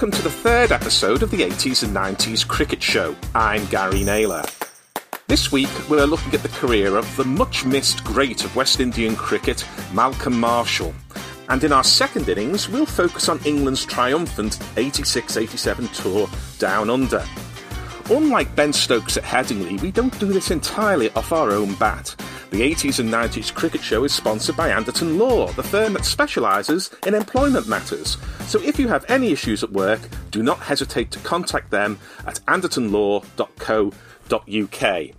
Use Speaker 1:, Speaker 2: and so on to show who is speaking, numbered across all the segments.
Speaker 1: welcome to the third episode of the 80s and 90s Cricket Show. I'm Gary Naylor. This week, we're looking at the career of the much missed great of West Indian cricket, Malcolm Marshall. And in our second innings, we'll focus on England's triumphant 86 87 tour down under. Unlike Ben Stokes at Headingley, we don't do this entirely off our own bat. The 80s and 90s cricket show is sponsored by Anderton Law, the firm that specialises in employment matters. So if you have any issues at work, do not hesitate to contact them at andertonlaw.co.uk.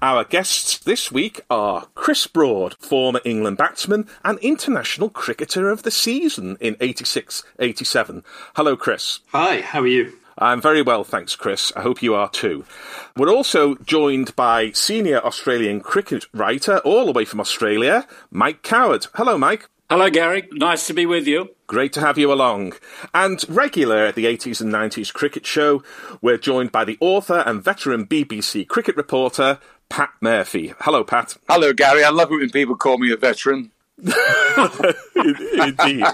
Speaker 1: Our guests this week are Chris Broad, former England batsman and international cricketer of the season in 86 87. Hello, Chris.
Speaker 2: Hi, how are you?
Speaker 1: I'm very well, thanks, Chris. I hope you are too. We're also joined by senior Australian cricket writer, all the way from Australia, Mike Coward. Hello, Mike.
Speaker 3: Hello, Gary. Nice to be with you.
Speaker 1: Great to have you along. And regular at the 80s and 90s cricket show, we're joined by the author and veteran BBC cricket reporter, Pat Murphy. Hello, Pat.
Speaker 4: Hello, Gary. I love it when people call me a veteran.
Speaker 1: Indeed.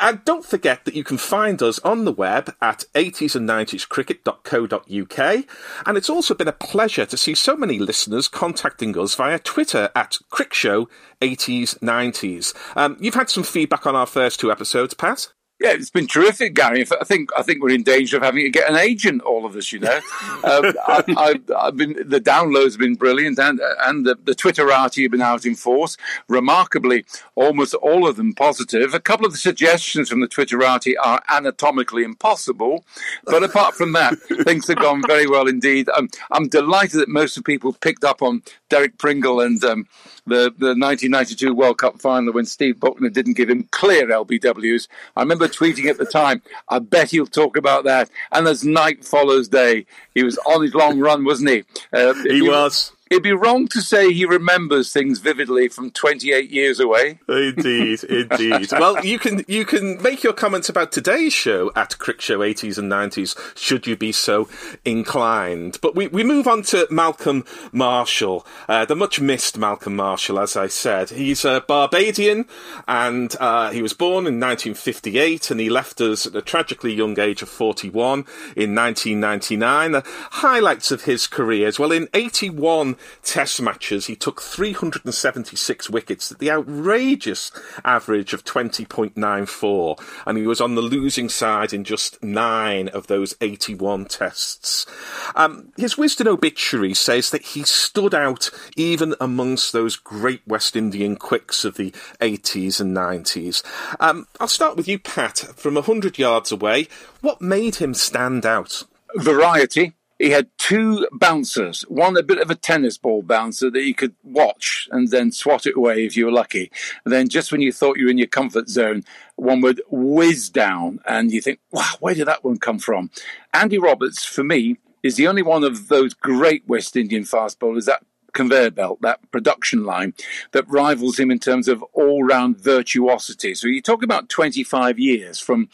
Speaker 1: and don't forget that you can find us on the web at 80s and 90s cricket.co.uk. And it's also been a pleasure to see so many listeners contacting us via Twitter at CricShow 80s 90s. Um, you've had some feedback on our first two episodes, Pat?
Speaker 4: Yeah, it's been terrific, Gary. I think I think we're in danger of having to get an agent. All of us, you know. um, I, have been the downloads have been brilliant, and and the, the Twitterati have been out in force. Remarkably, almost all of them positive. A couple of the suggestions from the Twitterati are anatomically impossible, but apart from that, things have gone very well indeed. Um, I'm delighted that most of people picked up on Derek Pringle and um, the the 1992 World Cup final when Steve Bucknor didn't give him clear LBWs. I remember tweeting at the time, I bet he'll talk about that. And as night follows day, he was on his long run, wasn't he?
Speaker 1: Uh, he, he was
Speaker 4: it'd be wrong to say he remembers things vividly from 28 years away.
Speaker 1: Indeed, indeed. well, you can you can make your comments about today's show at Crick Show 80s and 90s, should you be so inclined. But we, we move on to Malcolm Marshall, uh, the much missed Malcolm Marshall, as I said. He's a Barbadian, and uh, he was born in 1958, and he left us at a tragically young age of 41 in 1999. The highlights of his career as well in 81 Test matches, he took 376 wickets at the outrageous average of 20.94, and he was on the losing side in just nine of those 81 tests. Um, his Wisden obituary says that he stood out even amongst those great West Indian quicks of the 80s and 90s. Um, I'll start with you, Pat, from 100 yards away. What made him stand out?
Speaker 4: Variety he had two bouncers, one a bit of a tennis ball bouncer that you could watch and then swat it away if you were lucky. And then just when you thought you were in your comfort zone, one would whiz down and you think, wow, where did that one come from? Andy Roberts, for me, is the only one of those great West Indian fast bowlers that conveyor belt, that production line that rivals him in terms of all round virtuosity. So you talk about 25 years from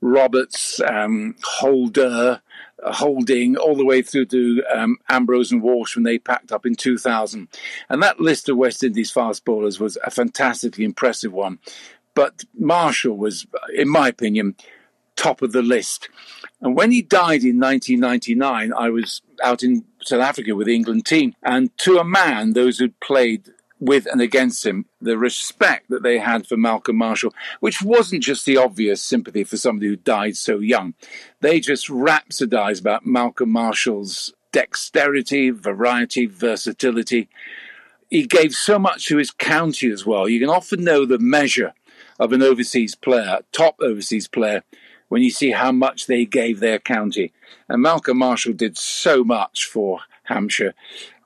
Speaker 4: Roberts, um, Holder, Holding all the way through to um, Ambrose and Walsh when they packed up in 2000. And that list of West Indies fast bowlers was a fantastically impressive one. But Marshall was, in my opinion, top of the list. And when he died in 1999, I was out in South Africa with the England team. And to a man, those who'd played with and against him, the respect that they had for Malcolm Marshall, which wasn't just the obvious sympathy for somebody who died so young. They just rhapsodized about Malcolm Marshall's dexterity, variety, versatility. He gave so much to his county as well. You can often know the measure of an overseas player, top overseas player, when you see how much they gave their county. And Malcolm Marshall did so much for Hampshire.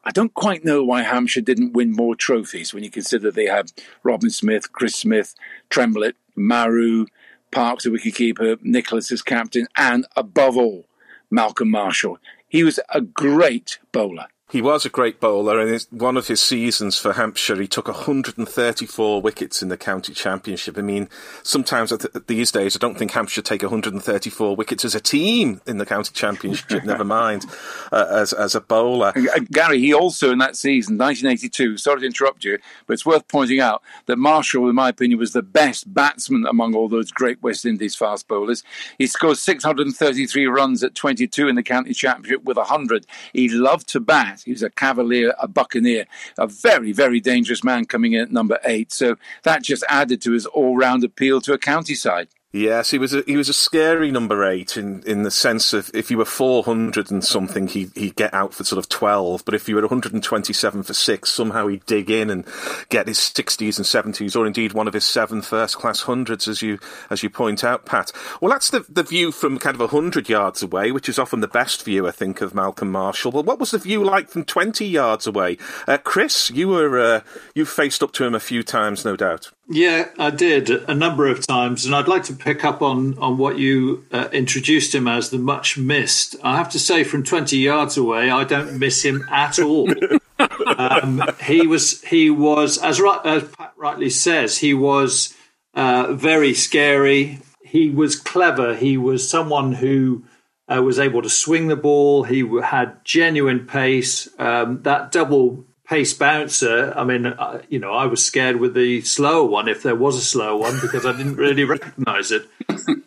Speaker 4: I don't quite know why Hampshire didn't win more trophies when you consider they had Robin Smith, Chris Smith, Tremlett, Maru, Parks, the wicketkeeper, Nicholas as captain, and above all, Malcolm Marshall. He was a great bowler.
Speaker 1: He was a great bowler, and one of his seasons for Hampshire, he took 134 wickets in the county championship. I mean, sometimes these days, I don't think Hampshire take 134 wickets as a team in the county championship. never mind uh, as as a bowler.
Speaker 4: Uh, Gary, he also in that season, 1982. Sorry to interrupt you, but it's worth pointing out that Marshall, in my opinion, was the best batsman among all those great West Indies fast bowlers. He scored 633 runs at 22 in the county championship with 100. He loved to bat. He was a cavalier, a buccaneer, a very, very dangerous man coming in at number eight. So that just added to his all round appeal to a county side.
Speaker 1: Yes, he was a, he was a scary number eight in, in the sense of if you were 400 and something, he, he'd get out for sort of 12. But if you were 127 for six, somehow he'd dig in and get his 60s and 70s, or indeed one of his seven first class hundreds, as you, as you point out, Pat. Well, that's the, the view from kind of 100 yards away, which is often the best view, I think, of Malcolm Marshall. Well, what was the view like from 20 yards away? Uh, Chris, you were, uh, you faced up to him a few times, no doubt.
Speaker 2: Yeah, I did a number of times, and I'd like to pick up on on what you uh, introduced him as the much missed. I have to say, from twenty yards away, I don't miss him at all. um, he was he was as right, as Pat rightly says, he was uh, very scary. He was clever. He was someone who uh, was able to swing the ball. He had genuine pace. Um, that double pace bouncer, I mean, uh, you know, I was scared with the slower one if there was a slower one because I didn't really recognize it.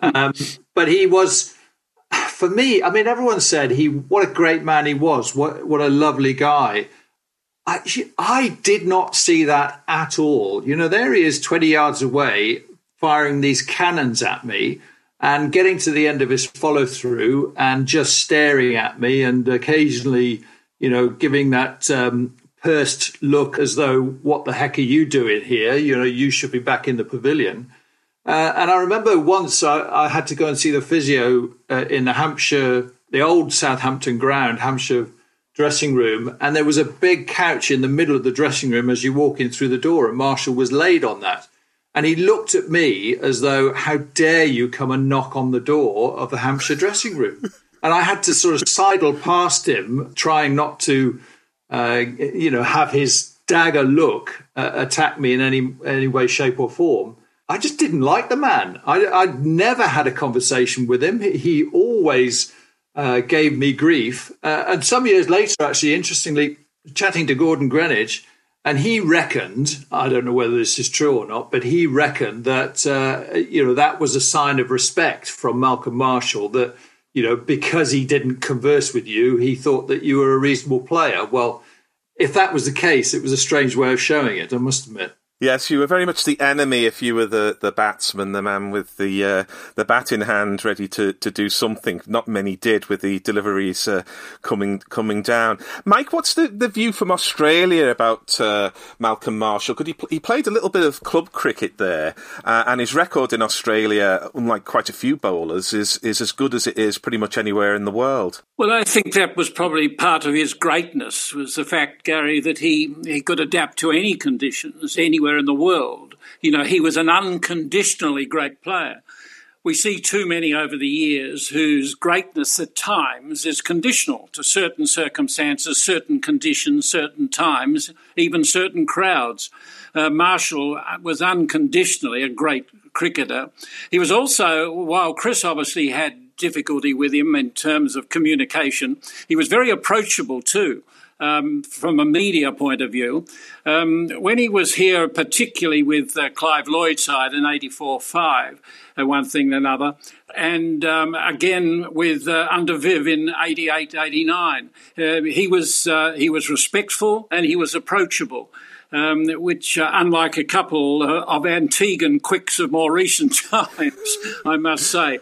Speaker 2: Um, but he was, for me, I mean, everyone said he, what a great man he was, what what a lovely guy. I, I did not see that at all. You know, there he is 20 yards away firing these cannons at me and getting to the end of his follow through and just staring at me and occasionally, you know, giving that um, pursed look as though, what the heck are you doing here? You know, you should be back in the pavilion. Uh, and I remember once I, I, had to go and see the physio uh, in the Hampshire, the old Southampton ground, Hampshire dressing room, and there was a big couch in the middle of the dressing room as you walk in through the door, and Marshall was laid on that. And he looked at me as though, how dare you come and knock on the door of the Hampshire dressing room? And I had to sort of sidle past him, trying not to uh, you know, have his dagger look uh, attack me in any any way, shape, or form. I just didn't like the man. I, would never had a conversation with him. He, always uh, gave me grief. Uh, and some years later, actually, interestingly, chatting to Gordon Greenidge, and he reckoned, I don't know whether this is true or not, but he reckoned that, uh, you know, that was a sign of respect from Malcolm Marshall that you know, because he didn't converse with you, he thought that you were a reasonable player. Well, if that was the case, it was a strange way of showing it, I must admit.
Speaker 1: Yes, you were very much the enemy if you were the, the batsman, the man with the uh, the bat in hand, ready to, to do something. Not many did with the deliveries uh, coming coming down. Mike, what's the, the view from Australia about uh, Malcolm Marshall? Could he he played a little bit of club cricket there, uh, and his record in Australia, unlike quite a few bowlers, is is as good as it is pretty much anywhere in the world.
Speaker 3: Well, I think that was probably part of his greatness was the fact, Gary, that he he could adapt to any conditions anywhere anywhere in the world. You know, he was an unconditionally great player. We see too many over the years whose greatness at times is conditional to certain circumstances, certain conditions, certain times, even certain crowds. Uh, Marshall was unconditionally a great cricketer. He was also, while Chris obviously had difficulty with him in terms of communication, he was very approachable too um, from a media point of view. Um, when he was here, particularly with uh, Clive Lloyd's side in 84 5, uh, one thing and another, and um, again with uh, under Viv in 88 89, uh, he, was, uh, he was respectful and he was approachable. Um, which, uh, unlike a couple uh, of Antiguan quicks of more recent times, I must say.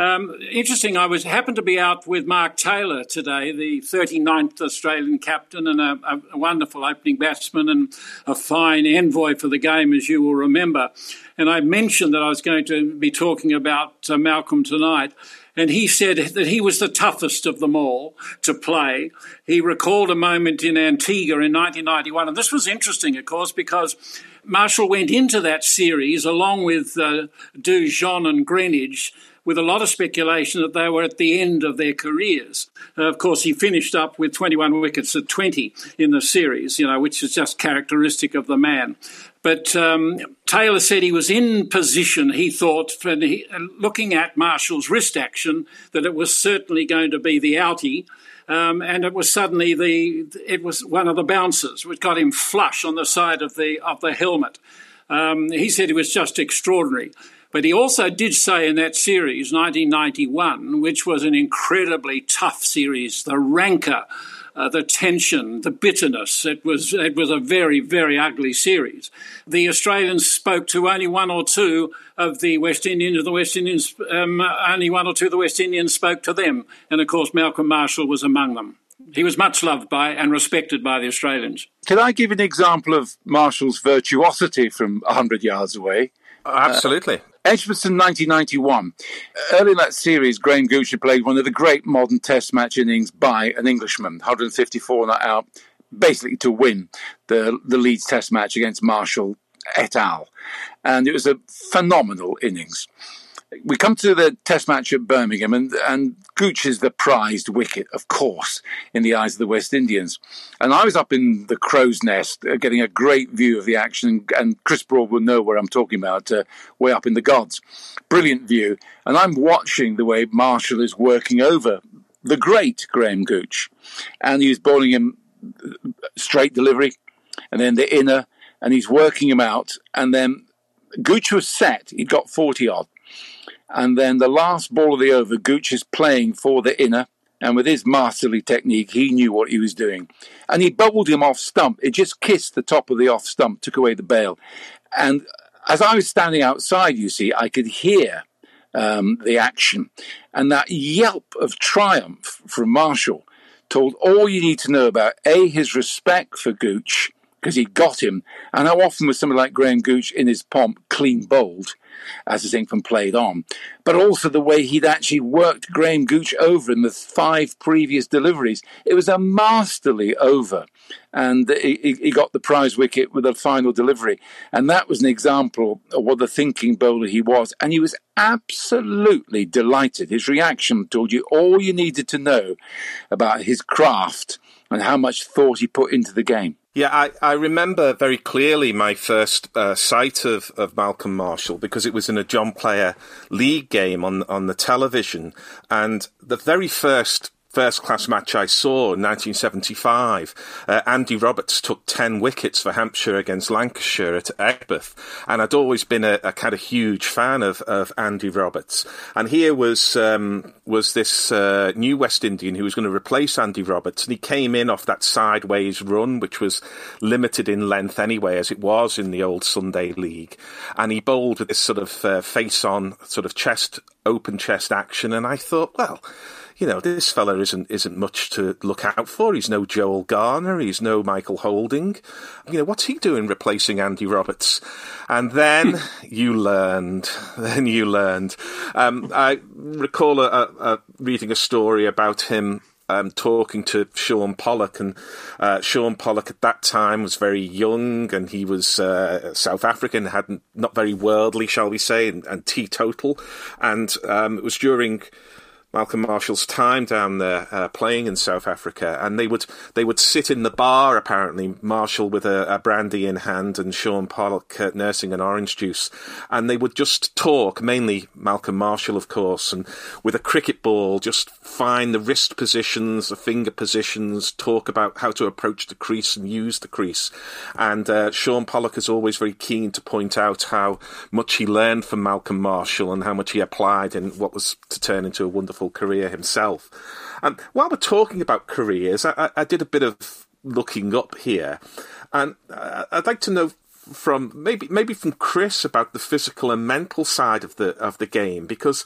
Speaker 3: Um, interesting, I was happened to be out with Mark Taylor today, the 39th Australian captain and a, a, wonderful opening batsman and a fine envoy for the game, as you will remember. And I mentioned that I was going to be talking about uh, Malcolm tonight. and he said that he was the toughest of them all to play. He recalled a moment in Antigua in 1991, and this was interesting, of course, because Marshall went into that series along with uh, Dujon and Greenidge with a lot of speculation that they were at the end of their careers. Uh, of course, he finished up with 21 wickets at 20 in the series, you know, which is just characteristic of the man. But um, Taylor said he was in position, he thought, looking at Marshall's wrist action, that it was certainly going to be the outie. Um, and it was suddenly the it was one of the bouncers which got him flush on the side of the of the helmet. Um, he said it was just extraordinary. But he also did say in that series, 1991, which was an incredibly tough series, the rancor uh, the tension, the bitterness. It was it was a very very ugly series. The Australians spoke to only one or two of the West Indians. The West Indians um, only one or two of the West Indians spoke to them, and of course Malcolm Marshall was among them. He was much loved by and respected by the Australians.
Speaker 4: Can I give an example of Marshall's virtuosity from 100 yards away?
Speaker 1: Absolutely. Uh,
Speaker 4: Edgbaston 1991. Early in that series, Graham Gooch had played one of the great modern Test match innings by an Englishman, 154 not out, basically to win the the Leeds Test match against Marshall et al. And it was a phenomenal innings we come to the test match at Birmingham, and, and Gooch is the prized wicket, of course, in the eyes of the West Indians. And I was up in the crow's nest uh, getting a great view of the action, and Chris Broad will know where I'm talking about, uh, way up in the gods. Brilliant view. And I'm watching the way Marshall is working over the great Graham Gooch. And he's bowling him uh, straight delivery, and then the inner, and he's working him out. And then Gooch was set, he'd got 40 odd. And then the last ball of the over, Gooch is playing for the inner. And with his masterly technique, he knew what he was doing. And he bowled him off stump. It just kissed the top of the off stump, took away the bail. And as I was standing outside, you see, I could hear um, the action. And that yelp of triumph from Marshall told all you need to know about A, his respect for Gooch, because he got him, and how often was somebody like Graham Gooch in his pomp clean bowled as his income played on, but also the way he'd actually worked Graham Gooch over in the five previous deliveries. It was a masterly over, and he, he got the prize wicket with a final delivery. And that was an example of what the thinking bowler he was. And he was absolutely delighted. His reaction told you all you needed to know about his craft and how much thought he put into the game.
Speaker 1: Yeah, I, I remember very clearly my first uh, sight of, of Malcolm Marshall because it was in a John Player League game on on the television, and the very first first class match I saw in 1975. Uh, Andy Roberts took 10 wickets for Hampshire against Lancashire at Aigburth. And I'd always been a, a kind of huge fan of, of Andy Roberts. And here was, um, was this uh, new West Indian who was going to replace Andy Roberts. And he came in off that sideways run, which was limited in length anyway, as it was in the old Sunday League. And he bowled with this sort of uh, face on, sort of chest, open chest action. And I thought, well, you know, this fella isn't isn't much to look out for. He's no Joel Garner. He's no Michael Holding. You know, what's he doing replacing Andy Roberts? And then you learned. Then you learned. Um, I recall a, a, reading a story about him um, talking to Shaun Pollock, and uh, Shaun Pollock at that time was very young, and he was uh, South African, had not very worldly, shall we say, and, and teetotal, and um, it was during Malcolm Marshall's time down there uh, playing in South Africa, and they would they would sit in the bar apparently, Marshall with a, a brandy in hand and Shaun Pollock uh, nursing an orange juice, and they would just talk, mainly Malcolm Marshall, of course, and with a cricket ball, just find the wrist positions, the finger positions, talk about how to approach the crease and use the crease, and uh, Shaun Pollock is always very keen to point out how much he learned from Malcolm Marshall and how much he applied in what was to turn into a wonderful career himself. And while we're talking about careers, I, I did a bit of looking up here, and uh, I'd like to know from maybe maybe from Chris about the physical and mental side of the of the game because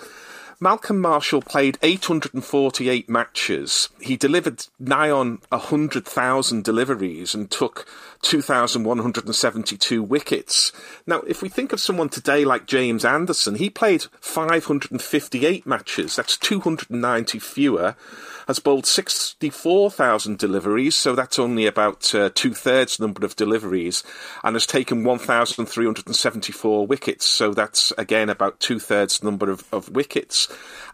Speaker 1: Malcolm Marshall played 848 matches. He delivered nigh on 100,000 deliveries and took 2,172 wickets. Now, if we think of someone today like James Anderson, he played 558 matches. That's 290 fewer has bowled 64,000 deliveries, so that's only about uh, two thirds number of deliveries, and has taken 1,374 wickets, so that's again about two thirds number of, of wickets.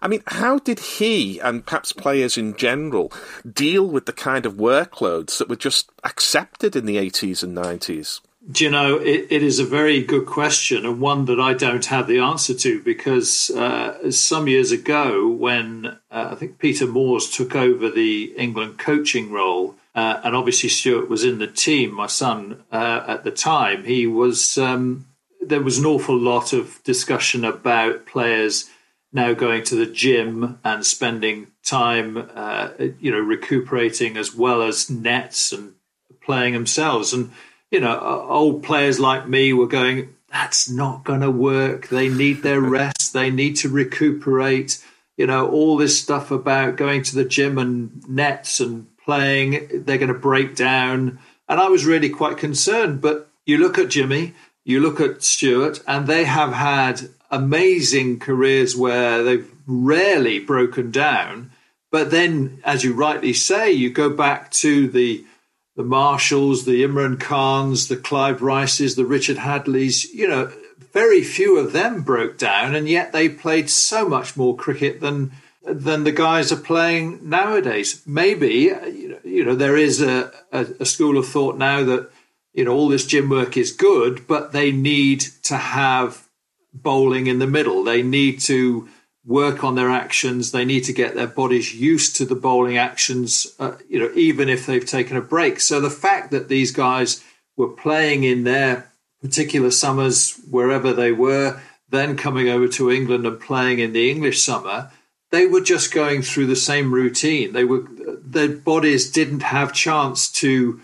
Speaker 1: I mean, how did he and perhaps players in general deal with the kind of workloads that were just accepted in the 80s and 90s?
Speaker 2: Do you know, it, it is a very good question and one that I don't have the answer to because uh, some years ago, when uh, I think Peter Moores took over the England coaching role, uh, and obviously Stuart was in the team, my son uh, at the time, he was. Um, there was an awful lot of discussion about players now going to the gym and spending time, uh, you know, recuperating as well as nets and playing themselves. And you know, old players like me were going, that's not going to work. They need their rest. They need to recuperate. You know, all this stuff about going to the gym and nets and playing, they're going to break down. And I was really quite concerned. But you look at Jimmy, you look at Stuart, and they have had amazing careers where they've rarely broken down. But then, as you rightly say, you go back to the the Marshalls, the Imran Khans, the Clive Rices, the Richard Hadlees, you know, very few of them broke down, and yet they played so much more cricket than than the guys are playing nowadays. Maybe you know there is a, a, a school of thought now that you know all this gym work is good, but they need to have bowling in the middle. They need to work on their actions. They need to get their bodies used to the bowling actions, uh, you know, even if they've taken a break. So the fact that these guys were playing in their particular summers wherever they were, then coming over to England and playing in the English summer, they were just going through the same routine. They were their bodies didn't have chance to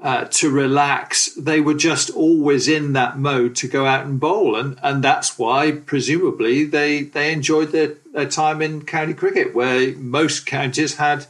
Speaker 2: uh, to relax. They were just always in that mode to go out and bowl, and, and that's why presumably they they enjoyed their, their time in county cricket, where most counties had,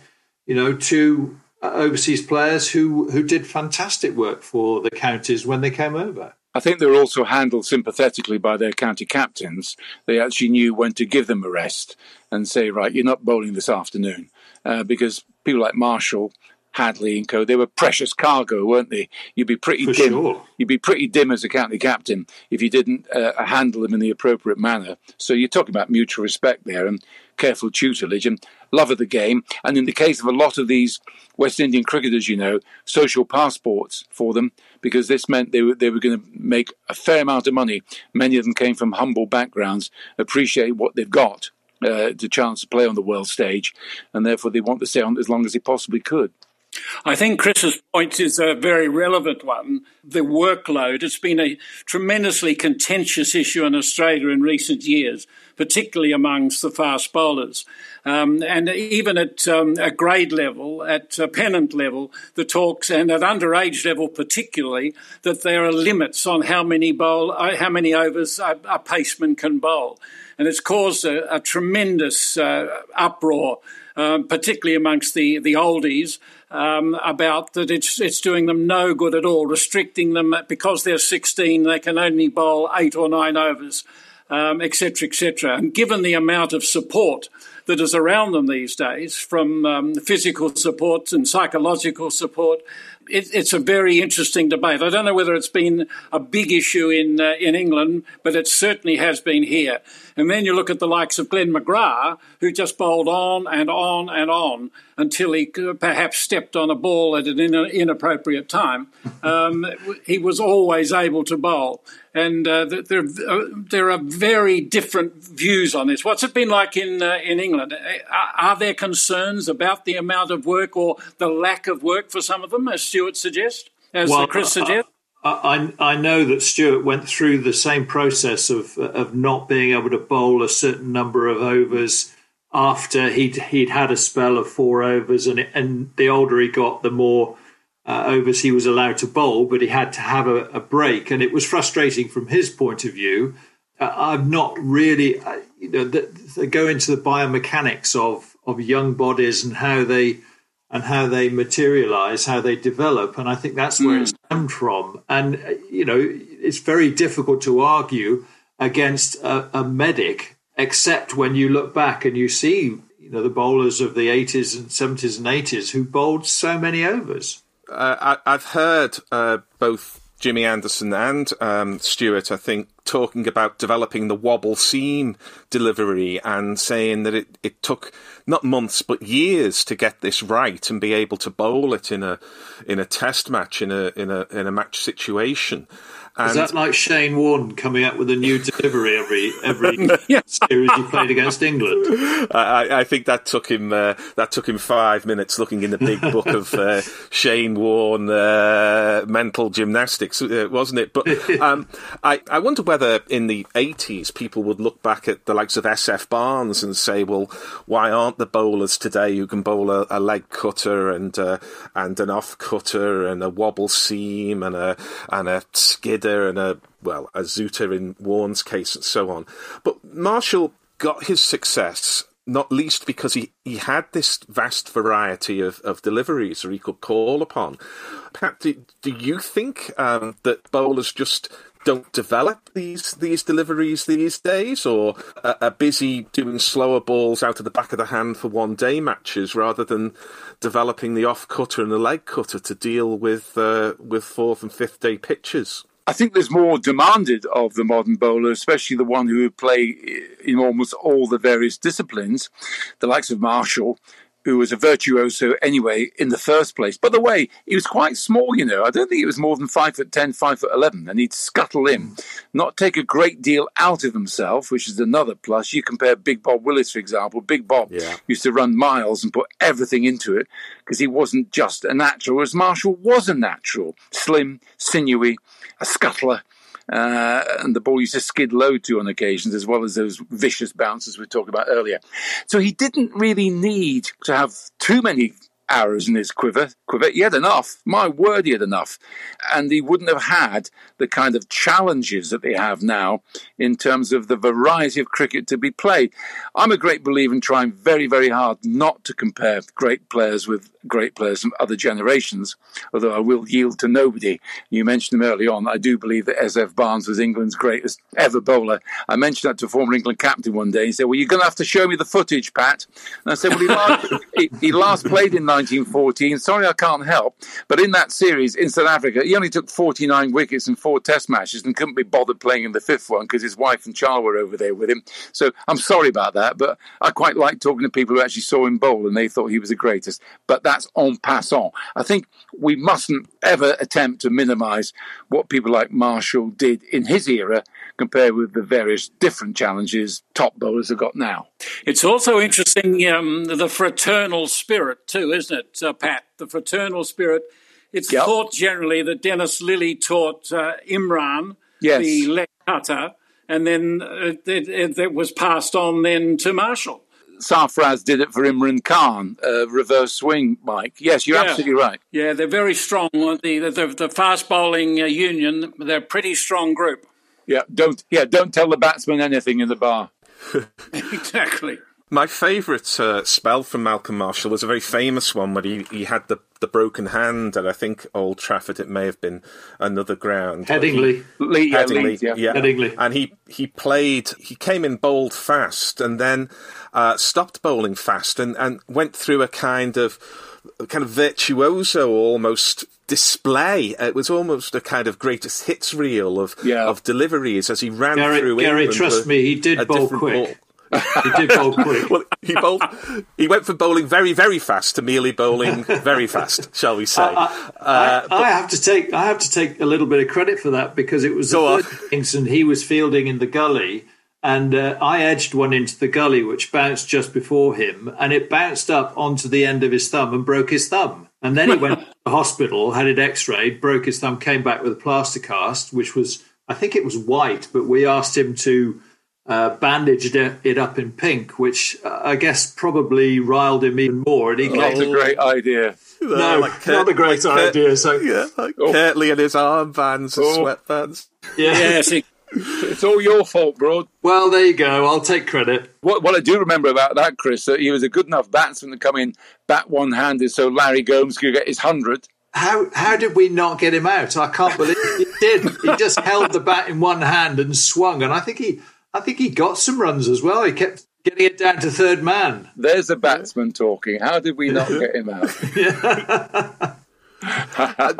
Speaker 2: you know, two uh, overseas players who who did fantastic work for the counties when they came over.
Speaker 4: I think they were also handled sympathetically by their county captains. They actually knew when to give them a rest and say, right, you're not bowling this afternoon, uh, because people like Marshall Hadlee and co. They were precious cargo, weren't they? You'd be pretty
Speaker 2: For
Speaker 4: dim.
Speaker 2: Sure.
Speaker 4: You'd be pretty dim as a county captain if you didn't uh, handle them in the appropriate manner. So you're talking about mutual respect there and careful tutelage and love of the game. And in the case of a lot of these West Indian cricketers, you know, social passports for them because this meant they were they were going to make a fair amount of money. Many of them came from humble backgrounds, appreciate what they've got. Uh, the chance to play on the world stage, and therefore they want to stay on as long as they possibly could.
Speaker 3: I think Chris's point is a very relevant one. The workload, it's been a tremendously contentious issue in Australia in recent years, particularly amongst the fast bowlers. Um, and even at um, a grade level, at a pennant level, the talks, and at underage level particularly, that there are limits on how many bowl, uh, how many overs a, a paceman can bowl. And it's caused a, a tremendous uh, uproar, um, particularly amongst the, the oldies, um, about that it's it's doing them no good at all, restricting them because they're 16, they can only bowl eight or nine overs, etc., um, etc. Et and given the amount of support that is around them these days, from um, physical support and psychological support, it, it's a very interesting debate. I don't know whether it's been a big issue in uh, in England, but it certainly has been here. And then you look at the likes of Glenn McGrath, who just bowled on and on and on until he perhaps stepped on a ball at an inappropriate time. Um, he was always able to bowl. And uh, there, uh, there are very different views on this. What's it been like in uh, in England? Are, are, there concerns about the amount of work or the lack of work for some of them, as Stuart suggests, as well, Chris suggests?
Speaker 2: I, I know that Stuart went through the same process of of not being able to bowl a certain number of overs after he'd he'd had a spell of four overs, and and the older he got, the more uh, overs he was allowed to bowl, but he had to have a, a break, and it was frustrating from his point of view. I'm not really, you know, they go into the biomechanics of of young bodies and how they and how they materialize, how they develop, and I think that's where mm. it stemmed from. And you know, it's very difficult to argue against a, a medic, except when you look back and you see you know the bowlers of the 80s and 70s and 80s who bowled so many overs.
Speaker 1: Uh, I, have heard uh, both Jimmy Anderson and um, Stuart, I think, talking about developing the wobble seam delivery and saying that it, it took not months but years to get this right and be able to bowl it in a in a test match in a in a in a match situation.
Speaker 2: And Is that like Shane Warne coming up with a new delivery every every yeah. series he played against England?
Speaker 1: I, I think that took him uh, that took him five minutes looking in the big book of uh, Shane Warne uh, mental gymnastics, uh, wasn't it? But um, I I wonder whether in the eighties people would look back at the likes of SF Barnes and say, well, why aren't the bowlers today who can bowl a, a leg cutter and uh, and an off cutter and a wobble seam and a and a skidder and a well a zooter in Warne's case and so on. But Marshall got his success not least because he, he had this vast variety of, of deliveries that he could call upon. Pat, do, do you think um, that bowlers just don't develop these these deliveries these days, or are, are, busy doing slower balls out of the back of the hand for one day matches rather than developing the off cutter and the leg cutter to deal with uh, with fourth and fifth day pitches?
Speaker 4: I think there's more demanded of the modern bowler, especially the one who would play in almost all the various disciplines, the likes of Marshall, who was a virtuoso anyway in the first place. By the way, he was quite small, you know. I don't think he was more than five foot ten, five foot eleven, and he'd scuttle in, not take a great deal out of himself, which is another plus. You compare Big Bob Willis, for example. Big Bob yeah. used to run miles and put everything into it because he wasn't just a natural, as Marshall was a natural, slim, sinewy a scuttler. Uh, and the ball used to skid low to on occasions, as well as those vicious bounces we talked about earlier. So he didn't really need to have too many arrows in his quiver. Quiver, he had enough. My word, he had enough, and he wouldn't have had the kind of challenges that they have now in terms of the variety of cricket to be played. I'm a great believer in trying very, very hard not to compare great players with great players from other generations, although I will yield to nobody. You mentioned him early on. I do believe that SF Barnes was England's greatest ever bowler. I mentioned that to a former England captain one day. He said, Well, you're going to have to show me the footage, Pat. And I said, Well, he last, he, he last played in 1914. Sorry, I can't help. But in that series in South Africa, he only took 49 wickets in four test matches and couldn't be bothered playing in the fifth one because his wife and child were over there with him. So I'm sorry about that. But I quite like talking to people who actually saw him bowl and they thought he was the greatest. But that's en passant. I think we mustn't ever attempt to minimise what people like Marshall did in his era compared with the various different challenges top bowlers have got now.
Speaker 3: It's also interesting um, the fraternal spirit, too, isn't it, uh, Pat? The fraternal spirit. It's yep. thought generally that Dennis Lillee taught uh, Imran yes. the leg cutter, and then uh, it, it, it was passed on then to Marshall.
Speaker 4: Sarfraz did it for Imran Khan, uh, reverse swing, Mike. Yes, you're yeah. absolutely right.
Speaker 3: Yeah, they're very strong. The, the, the fast bowling uh, union, they're a pretty strong group.
Speaker 4: Yeah, don't yeah, don't tell the batsman anything in the bar.
Speaker 3: exactly.
Speaker 1: My favourite uh, spell from Malcolm Marshall was a very famous one where he, he had the, the broken hand and I think Old Trafford. It may have been another ground.
Speaker 2: Headingley,
Speaker 1: Lee, Headingley,
Speaker 2: yeah, yeah. Headingley,
Speaker 1: and he he played. He came in bowled fast and then uh, stopped bowling fast and, and went through a kind of kind of virtuoso almost display. It was almost a kind of greatest hits reel of yeah. of deliveries as he ran
Speaker 2: Gary,
Speaker 1: through.
Speaker 2: Gary, England trust me, he did bowl quick. Ball he did bowl quick.
Speaker 1: well, he bowled. He went from bowling very, very fast to merely bowling very fast, shall we say? I,
Speaker 2: I, uh, I, I, have to take. I have to take a little bit of credit for that because it was the innings and he was fielding in the gully, and uh, I edged one into the gully, which bounced just before him, and it bounced up onto the end of his thumb and broke his thumb. And then he went to the hospital, had it X-rayed, broke his thumb, came back with a plaster cast, which was, I think it was white, but we asked him to uh, bandaged it up in pink, which uh, I guess probably riled him even more. And he
Speaker 4: oh, that's a great idea.
Speaker 2: No, like Kurt, not a great like idea. Kurt, so
Speaker 1: yeah, like oh. Kirtley and his armbands and oh. sweatbands.
Speaker 3: Yeah. Yes,
Speaker 4: It's all your fault, bro.
Speaker 2: Well, there you go. I'll take credit.
Speaker 4: What, what I do remember about that, Chris, that he was a good enough batsman to come in bat one handed so Larry Gomes could get his 100.
Speaker 2: How how did we not get him out? I can't believe he did. He just held the bat in one hand and swung, and I think he I think he got some runs as well. He kept getting it down to third man.
Speaker 4: There's a batsman talking. How did we not get him out?
Speaker 1: Uh,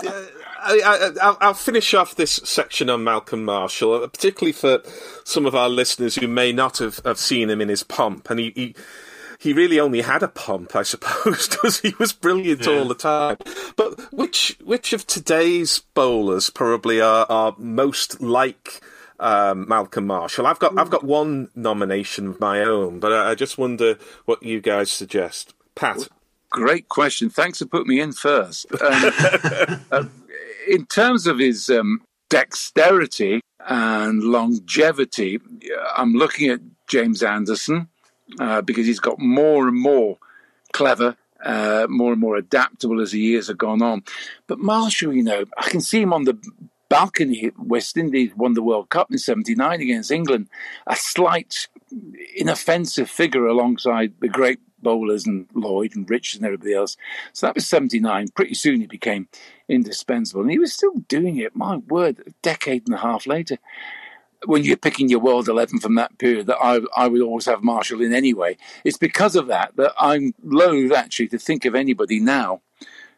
Speaker 1: I, will finish off this section on Malcolm Marshall, uh, particularly for some of our listeners who may not have, have seen him in his pomp. And he, he, he really only had a pomp, I suppose, because he was brilliant yeah. all the time. But which which of today's bowlers probably are, are most like um, Malcolm Marshall? I've got I've got one nomination of my own, but I, I just wonder what you guys suggest. Pat.
Speaker 4: Great question. Thanks for putting me in first. Um, uh, in terms of his um, dexterity and longevity, I'm looking at James Anderson uh, because he's got more and more clever, uh, more and more adaptable as the years have gone on. But Marshall, you know, I can see him on the balcony. West Indies won the World Cup in '79 against England, a slight, inoffensive figure alongside the great bowlers and Lloyd and Rich and everybody else. So that was 79. Pretty soon he became indispensable. And he was still doing it, my word, a decade and a half later. When you're picking your world 11 from that period, that I, I would always have Marshall in anyway. It's because of that that I'm loath actually to think of anybody now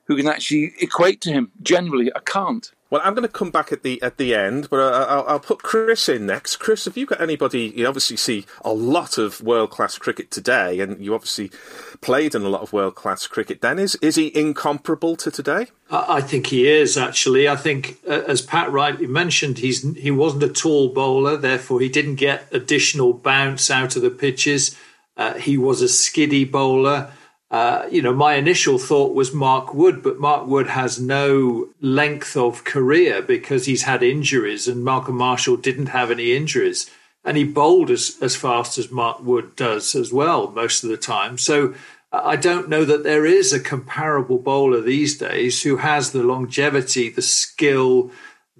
Speaker 4: who can actually equate to him. Generally, I can't.
Speaker 1: Well, I'm going to come back at the at the end, but I'll, I'll, put Chris in next. Chris, have you got anybody? You obviously see a lot of world class cricket today, and you obviously played in a lot of world class cricket. Then is is he incomparable to today?
Speaker 2: I think he is actually. I think, uh, as Pat rightly mentioned, he's he wasn't a tall bowler, therefore he didn't get additional bounce out of the pitches. Uh, he was a skiddy bowler. Uh, you know, my initial thought was Mark Wood, but Mark Wood has no length of career because he's had injuries, and Malcolm Marshall didn't have any injuries. And he bowled as, as fast as Mark Wood does as well most of the time. So I don't know that there is a comparable bowler these days who has the longevity, the skill,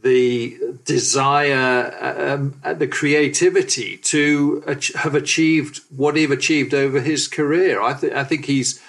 Speaker 2: the desire, um, the creativity to have achieved what he've achieved over his career. I, th- I think he's,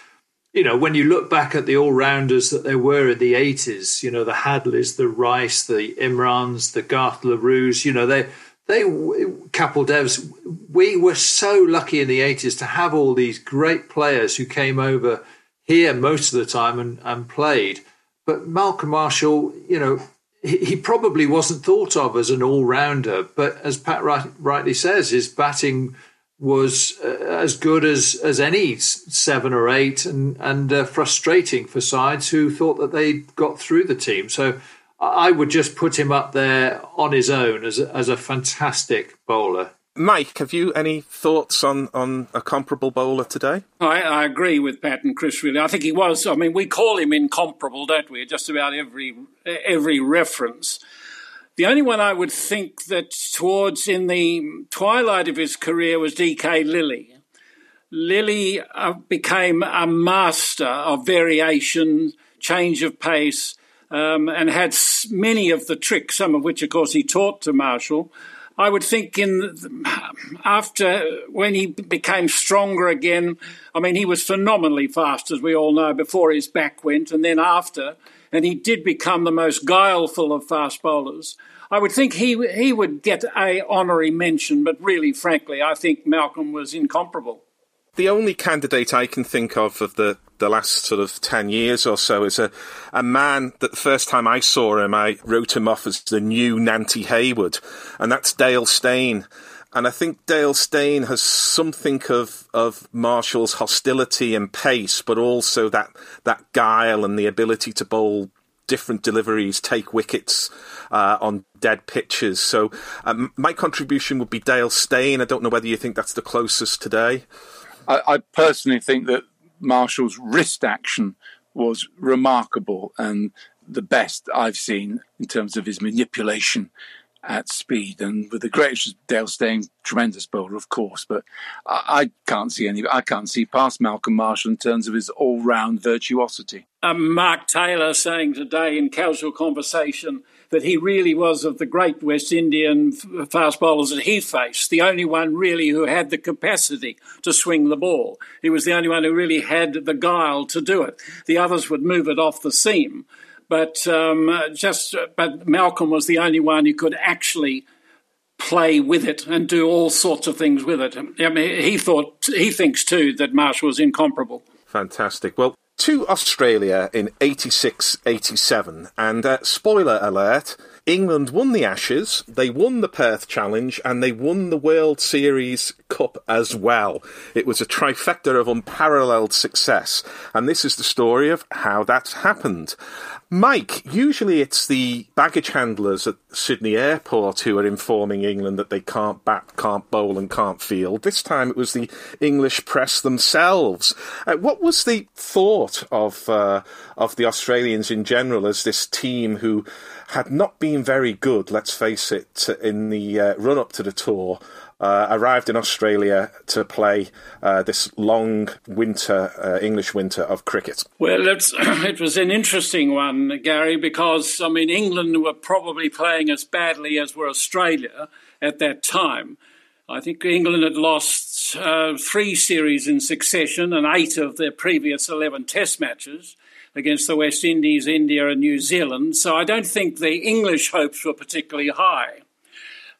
Speaker 2: you know, when you look back at the all rounders that there were in the 80s, you know, the Hadlees, the Rice, the Imrans, the Garth Roux, you know, they, they, Kapil Devs, we were so lucky in the 80s to have all these great players who came over here most of the time and, and played. But Malcolm Marshall, you know, he probably wasn't thought of as an all rounder, but as Pat right, rightly says, his batting was uh, as good as, as any seven or eight, and and uh, frustrating for sides who thought that they got through the team. So I would just put him up there on his own as a, as a fantastic bowler.
Speaker 1: Mike, have you any thoughts on, on a comparable bowler today?
Speaker 3: I, I, agree with Pat and Chris. Really, I think he was. I mean, we call him incomparable, don't we? Just about every every reference. The only one I would think that towards in the twilight of his career was D.K. Lillee. Lillee uh, became a master of variation, change of pace, um, and had many of the tricks, some of which, of course, he taught to Marshall. I would think in after when he became stronger again. I mean, he was phenomenally fast, as we all know, before his back went, and then after, and he did become the most guileful of fast bowlers. I would think he he would get a honorary mention, but really, frankly, I think Malcolm was incomparable.
Speaker 1: The only candidate I can think of of the the last sort of 10 years or so is a, a man that the first time I saw him, I wrote him off as the new Nantie Hayward, and that's Dale Steyn. And I think Dale Steyn has something of, of Marshall's hostility and pace, but also that, that guile and the ability to bowl different deliveries, take wickets uh, on dead pitches. So um, my contribution would be Dale Steyn. I don't know whether you think that's the closest today.
Speaker 4: I, I personally think that Marshall's wrist action was remarkable and the best I've seen in terms of his manipulation at speed. And with the greatest Dale Steyn, tremendous bowler, of course, but I, I, can't see any. I can't see past Malcolm Marshall in terms of his all-round virtuosity.
Speaker 3: Um, Mark Taylor saying today in casual conversation that he really was of the great West Indian fast bowlers that he faced, the only one really who had the capacity to swing the ball. He was the only one who really had the guile to do it. The others would move it off the seam. But um, just, but Malcolm was the only one who could actually play with it and do all sorts of things with it. I mean, he thought he thinks too that Marshall was incomparable.
Speaker 1: Fantastic. Well, to Australia in 86 87, and uh, spoiler alert. England won the Ashes, they won the Perth Challenge, and they won the World Series Cup as well. It was a trifecta of unparalleled success, and this is the story of how that happened. Mike, usually it's the baggage handlers at Sydney Airport who are informing England that they can't bat, can't bowl, and can't field. This time it was the English press themselves. Uh, what was the thought of uh, of the Australians in general as this team who had not been very good, let's face it, in the uh, run up to the tour? Uh, arrived in Australia to play uh, this long winter, uh, English winter of cricket?
Speaker 3: Well, it was an interesting one, Gary, because, I mean, England were probably playing as badly as were Australia at that time. I think England had lost uh, three series in succession and eight of their previous 11 test matches against the West Indies, India, and New Zealand. So I don't think the English hopes were particularly high.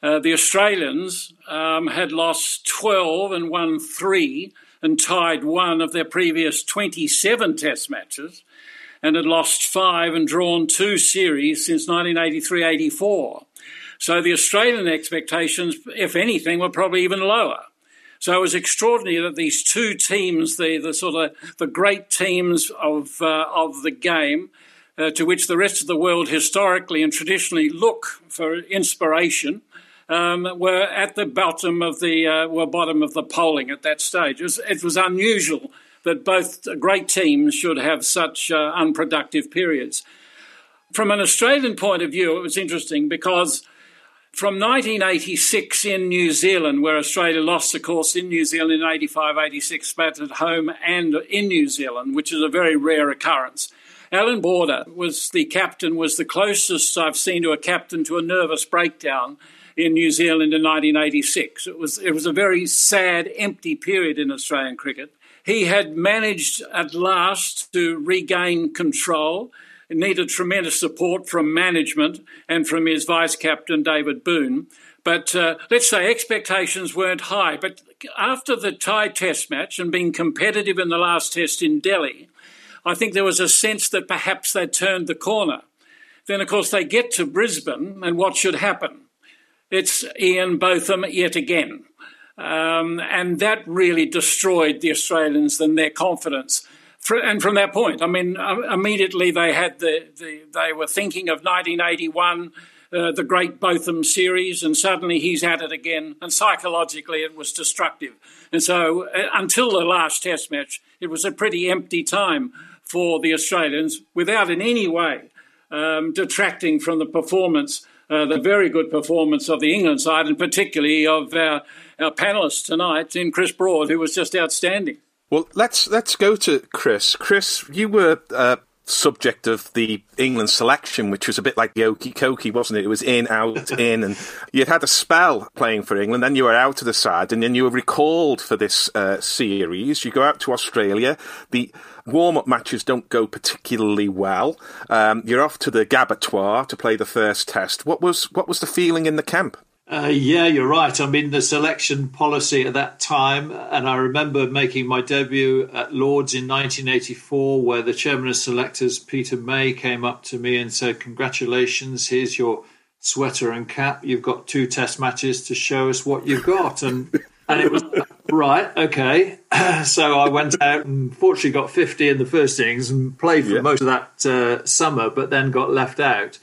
Speaker 3: Uh, the Australians um, had lost 12 and won three and tied one of their previous 27 test matches and had lost five and drawn two series since 1983 84. So the Australian expectations, if anything, were probably even lower. So it was extraordinary that these two teams, the, the sort of the great teams of, uh, of the game, uh, to which the rest of the world historically and traditionally look for inspiration, um, were at the bottom of the uh, were bottom of the polling at that stage. It was, it was unusual that both great teams should have such uh, unproductive periods. From an Australian point of view, it was interesting because from 1986 in New Zealand, where Australia lost, of course, in New Zealand in 85 86, but at home and in New Zealand, which is a very rare occurrence. Allan Border was the captain, was the closest I've seen to a captain to a nervous breakdown in New Zealand in 1986. It was, it was a very sad, empty period in Australian cricket. He had managed at last to regain control. It needed tremendous support from management and from his vice captain, David Boon. But uh, let's say expectations weren't high. But after the tied test match and being competitive in the last test in Delhi, I think there was a sense that perhaps they'd turned the corner. Then, of course, they get to Brisbane, and what should happen? It's Ian Botham yet again. Um, and that really destroyed the Australians and their confidence. And from that point, I mean, uh, immediately they had the, the they were thinking of 1981, uh, the great Botham series, and suddenly he's at it again. And psychologically, it was destructive. And so, uh, until the last Test match, it was a pretty empty time for the Australians, without in any way um, detracting from the performance uh, the very good performance of the England side, and particularly of our, our panelists tonight in Chris Broad, who was just outstanding.
Speaker 1: Well, let's let's go to Chris. Chris, you were uh, subject of the England selection, which was a bit like the okey cokey, wasn't it? It was in, out, in, and you'd had a spell playing for England, then you were out of the side, and then you were recalled for this uh, series. You go out to Australia. The warm up matches don't go particularly well. Um, you're off to the Gabbatoir to play the first test. What was what was the feeling in the camp?
Speaker 2: Uh, yeah, you're right. I mean, the selection policy at that time, and I remember making my debut at Lords in 1984, where the chairman of selectors, Peter May, came up to me and said, Congratulations, here's your sweater and cap. You've got two test matches to show us what you've got. And, and it was right, okay. so I went out and fortunately got 50 in the first innings and played for yeah. most of that uh, summer, but then got left out.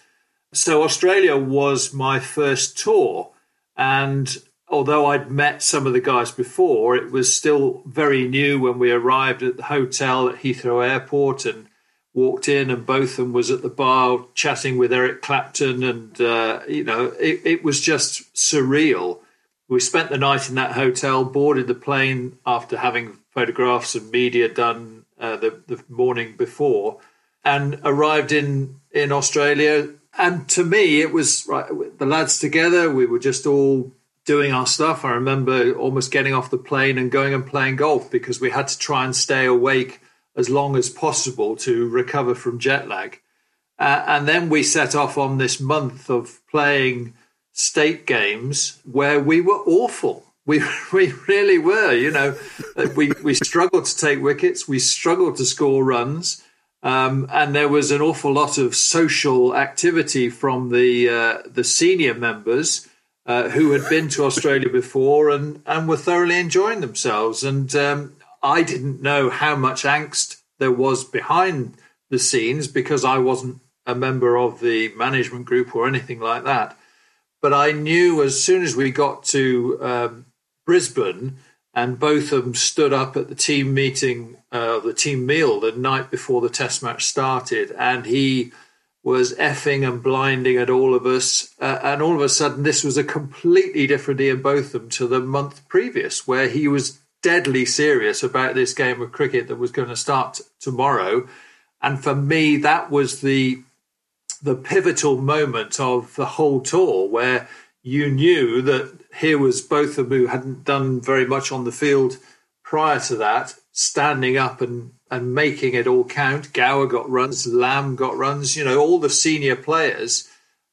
Speaker 2: So Australia was my first tour. And although I'd met some of the guys before, it was still very new when we arrived at the hotel at Heathrow Airport and walked in, and Botham was at the bar chatting with Eric Clapton, and uh, you know it, it was just surreal. We spent the night in that hotel, boarded the plane after having photographs and media done uh, the, the morning before, and arrived in in Australia and to me, it was right, the lads together. We were just all doing our stuff. I remember almost getting off the plane and going and playing golf because we had to try and stay awake as long as possible to recover from jet lag. Uh, and then we set off on this month of playing state games where we were awful. We, we really were, you know, we, we struggled to take wickets. We struggled to score runs. Um, and there was an awful lot of social activity from the uh, the senior members uh, who had been to Australia before and, and were thoroughly enjoying themselves. And um, I didn't know how much angst there was behind the scenes because I wasn't a member of the management group or anything like that. But I knew as soon as we got to um, Brisbane and Botham stood up at the team meeting, uh, the team meal the night before the test match started, and he was effing and blinding at all of us. Uh, and all of a sudden, this was a completely different Ian Botham to the month previous, where he was deadly serious about this game of cricket that was going to start tomorrow. And for me, that was the the pivotal moment of the whole tour, where you knew that here was both Botham who hadn't done very much on the field prior to that, standing up and and making it all count. Gower got runs, Lamb got runs. You know, all the senior players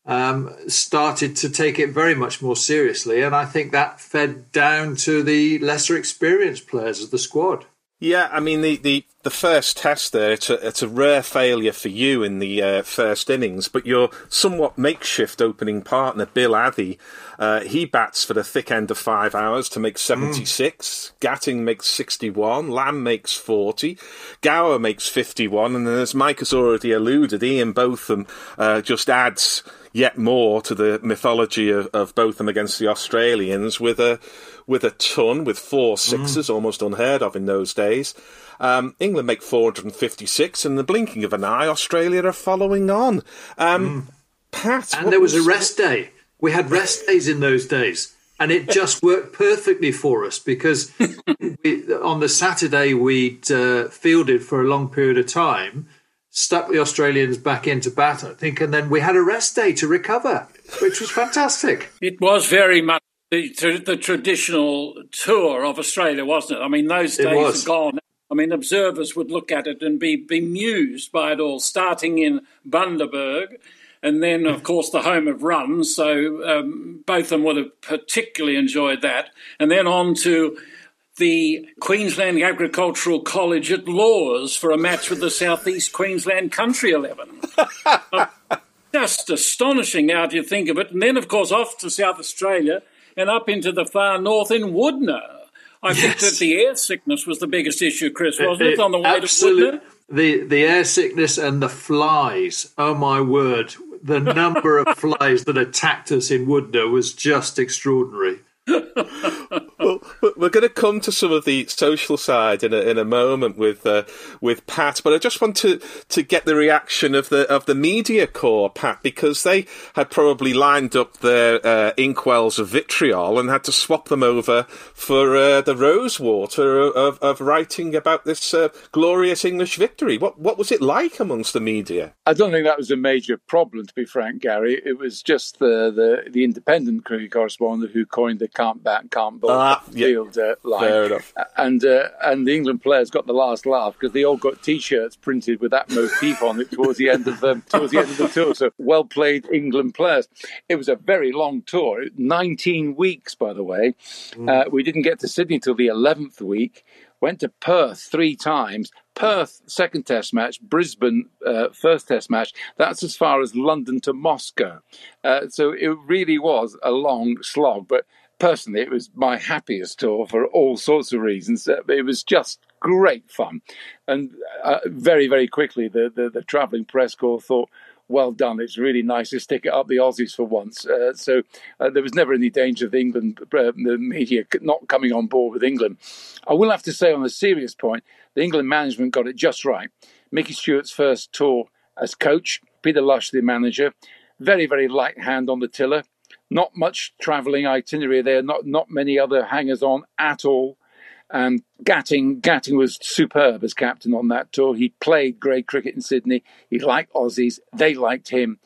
Speaker 2: um, started to take it very much more seriously, and I think that fed down to the lesser experienced players of the squad.
Speaker 1: Yeah, I mean the, the, the first test there, it's a, it's a rare failure for you in the uh, first innings, but your somewhat makeshift opening partner, Bill Athey, uh, he bats for the thick end of five hours to make 76. Mm. Gatting makes 61. Lamb makes 40. Gower makes 51. And as Mike has already alluded, Ian Botham uh, just adds yet more to the mythology of, of Botham against the Australians with a with a ton, with four sixes, mm. almost unheard of in those days. Um, England make 456, and the blinking of an eye, Australia are following on. Um, mm. Pat,
Speaker 2: and there was, was a rest day. We had rest days in those days, and it just worked perfectly for us because we, on the Saturday we'd uh, fielded for a long period of time, stuck the Australians back into bat, I think, and then we had a rest day to recover, which was fantastic.
Speaker 3: It was very much the, the traditional tour of Australia, wasn't it? I mean, those days are gone. I mean, observers would look at it and be bemused by it all, starting in Bundaberg, and then, of course, the home of runs. So um, Botham would have particularly enjoyed that. And then on to the Queensland Agricultural College at Lawes for a match with the Southeast Queensland Country Eleven. Just astonishing how do you think of it. And then, of course, off to South Australia and up into the far north in Wudinna. I yes. think that the air sickness was the biggest issue, Chris, wasn't it, on the way Absolute, to Wudinna?
Speaker 2: The, the air sickness and the flies. Oh, my word. The number of flies that attacked us in Wudinna was just extraordinary.
Speaker 1: well, we're going to come to some of the social side in a, in a moment with uh, with Pat, but I just want to, to get the reaction of the of the media corps, Pat, because they had probably lined up their uh, inkwells of vitriol and had to swap them over for uh, the rosewater of, of writing about this uh, glorious English victory. What what was it like amongst the media?
Speaker 4: I don't think that was a major problem, to be frank, Gary. It was just the the, the independent cricket correspondent who coined the can't bat, can't bowl ah, field uh, line.
Speaker 1: Fair enough.
Speaker 4: And uh, and the England players got the last laugh because they all got T-shirts printed with that motif on it towards the end of the towards the end of the tour. So well played, England players. It was a very long tour, 19 weeks, by the way. Mm. Uh, we didn't get to Sydney till the 11th week went to Perth three times. Perth, second test match, Brisbane, uh, first test match. That's as far as London to Moscow. Uh, so it really was a long slog. But personally, it was my happiest tour for all sorts of reasons. Uh, it was just great fun. And uh, very, very quickly, the, the, the travelling press corps thought, well done. It's really nice to stick it up the Aussies for once. Uh, so uh, there was never any danger of England, uh, the media not coming on board with England. I will have to say, on a serious point, the England management got it just right. Mickey Stewart's first tour as coach, Peter Lush, the manager, very, very light hand on the tiller. Not much travelling itinerary there, not, not many other hangers on at all. And Gatting, Gatting was superb as captain on that tour. He played great cricket in Sydney. He liked Aussies. They liked him.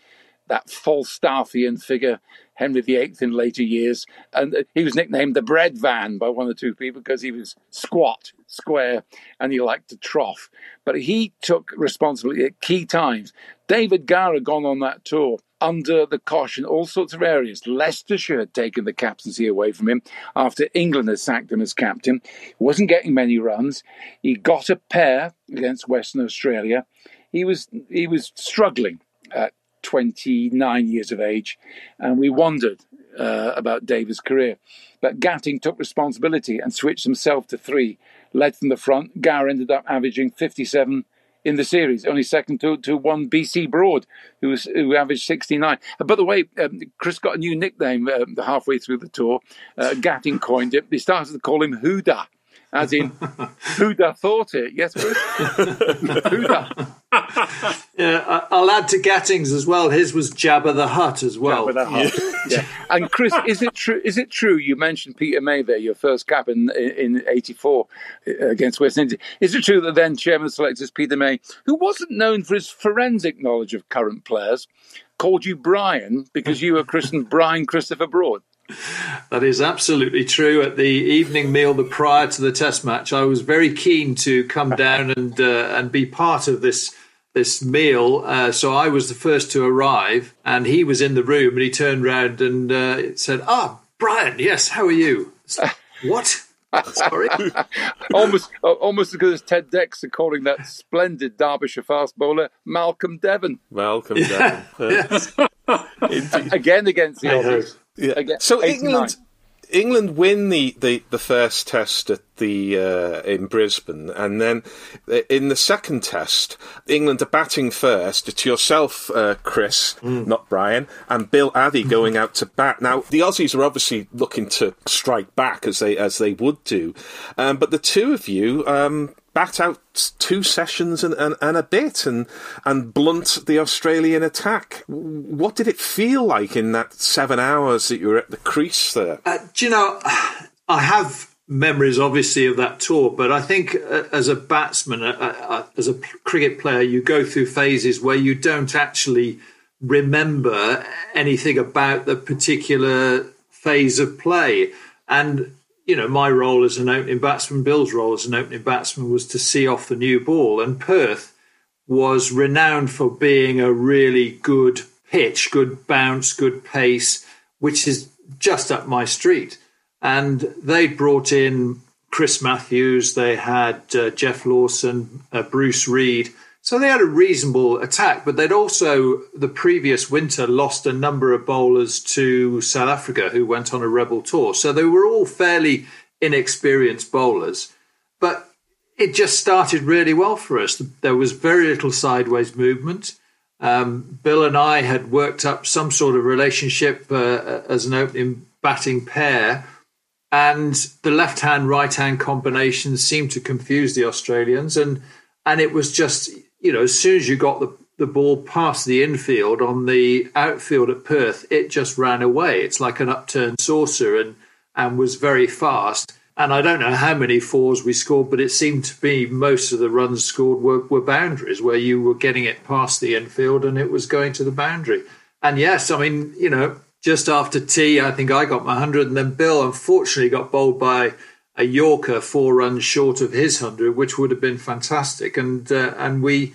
Speaker 4: That Falstaffian figure, Henry VIII in later years. And uh, he was nicknamed the bread van by one or two people because he was squat, square, and he liked to trough. But he took responsibility at key times. David had gone on that tour under the cosh in all sorts of areas. Leicestershire had taken the captaincy away from him after England had sacked him as captain. He wasn't getting many runs. He got a pair against Western Australia. He was he was struggling at 29 years of age, and we wondered uh, about David's career. But Gatting took responsibility and switched himself to three, led from the front. Gower ended up averaging 57 in the series, only second to, to one BC Broad, who was who averaged 69. Uh, by the way, um, Chris got a new nickname uh, halfway through the tour. Uh, Gatting coined it. They started to call him Huda as in who'd have thought it? Yes, who'd
Speaker 2: Yeah, I'll add to Gatting's as well. His was Jabba the Hutt as well.
Speaker 4: Jabba the Hutt. yeah. And Chris, is it true? Is it true? You mentioned Peter May there, your first cap in in '84 uh, against West Indies. Is it true that then chairman selectors Peter May, who wasn't known for his forensic knowledge of current players, called you Brian because you were christened Brian Christopher Broad?
Speaker 2: That is absolutely true. At the evening meal the prior to the Test match, I was very keen to come down and uh, and be part of this this meal. Uh, so I was the first to arrive, and he was in the room, and he turned around and uh, said, "Ah, Brian, yes, how are you?" what? Sorry.
Speaker 4: almost, almost as good as Ted Dexter calling that splendid Derbyshire fast bowler Malcolm Devon.
Speaker 1: Malcolm Devon. yes.
Speaker 4: Again against the Aussies.
Speaker 1: Yeah. Again, so 89. England, England win the, the, the first test at the uh, in Brisbane, and then uh, in the second test, England are batting first. It's yourself, uh, Chris, mm. not Brian, and Bill Athey going out to bat. Now the Aussies are obviously looking to strike back as they as they would do, um, but the two of you um, bat out two sessions and, and, and, a bit and and blunt the Australian attack. What did it feel like in that seven hours that you were at the crease there?
Speaker 2: Uh, do you know, I have memories obviously of that tour, but I think uh, as a batsman, uh, uh as a cricket player, you go through phases where you don't actually remember anything about the particular phase of play. And you know, my role as an opening batsman, Bill's role as an opening batsman was to see off the new ball. And Perth was renowned for being a really good pitch, good bounce, good pace, which is just up my street. And they brought in Chris Matthews, they had uh, Geoff Lawson, uh, Bruce Reid so they had a reasonable attack, but they'd also, the previous winter, lost a number of bowlers to South Africa who went on a rebel tour. So they were all fairly inexperienced bowlers. But it just started really well for us. There was very little sideways movement. Um, Bill and I had worked up some sort of relationship uh, as an opening batting pair, and the left hand right hand combination seemed to confuse the Australians. And and it was just you know, as soon as you got the, the ball past the infield on the outfield at Perth, it just ran away. It's like an upturned saucer and, and was very fast. And I don't know how many fours we scored, but it seemed to be most of the runs scored were, were boundaries where you were getting it past the infield and it was going to the boundary. And yes, I mean, you know, just after tea, I think I got my 100, and then Bill unfortunately got bowled by a Yorker four runs short of his hundred, which would have been fantastic. And uh, and we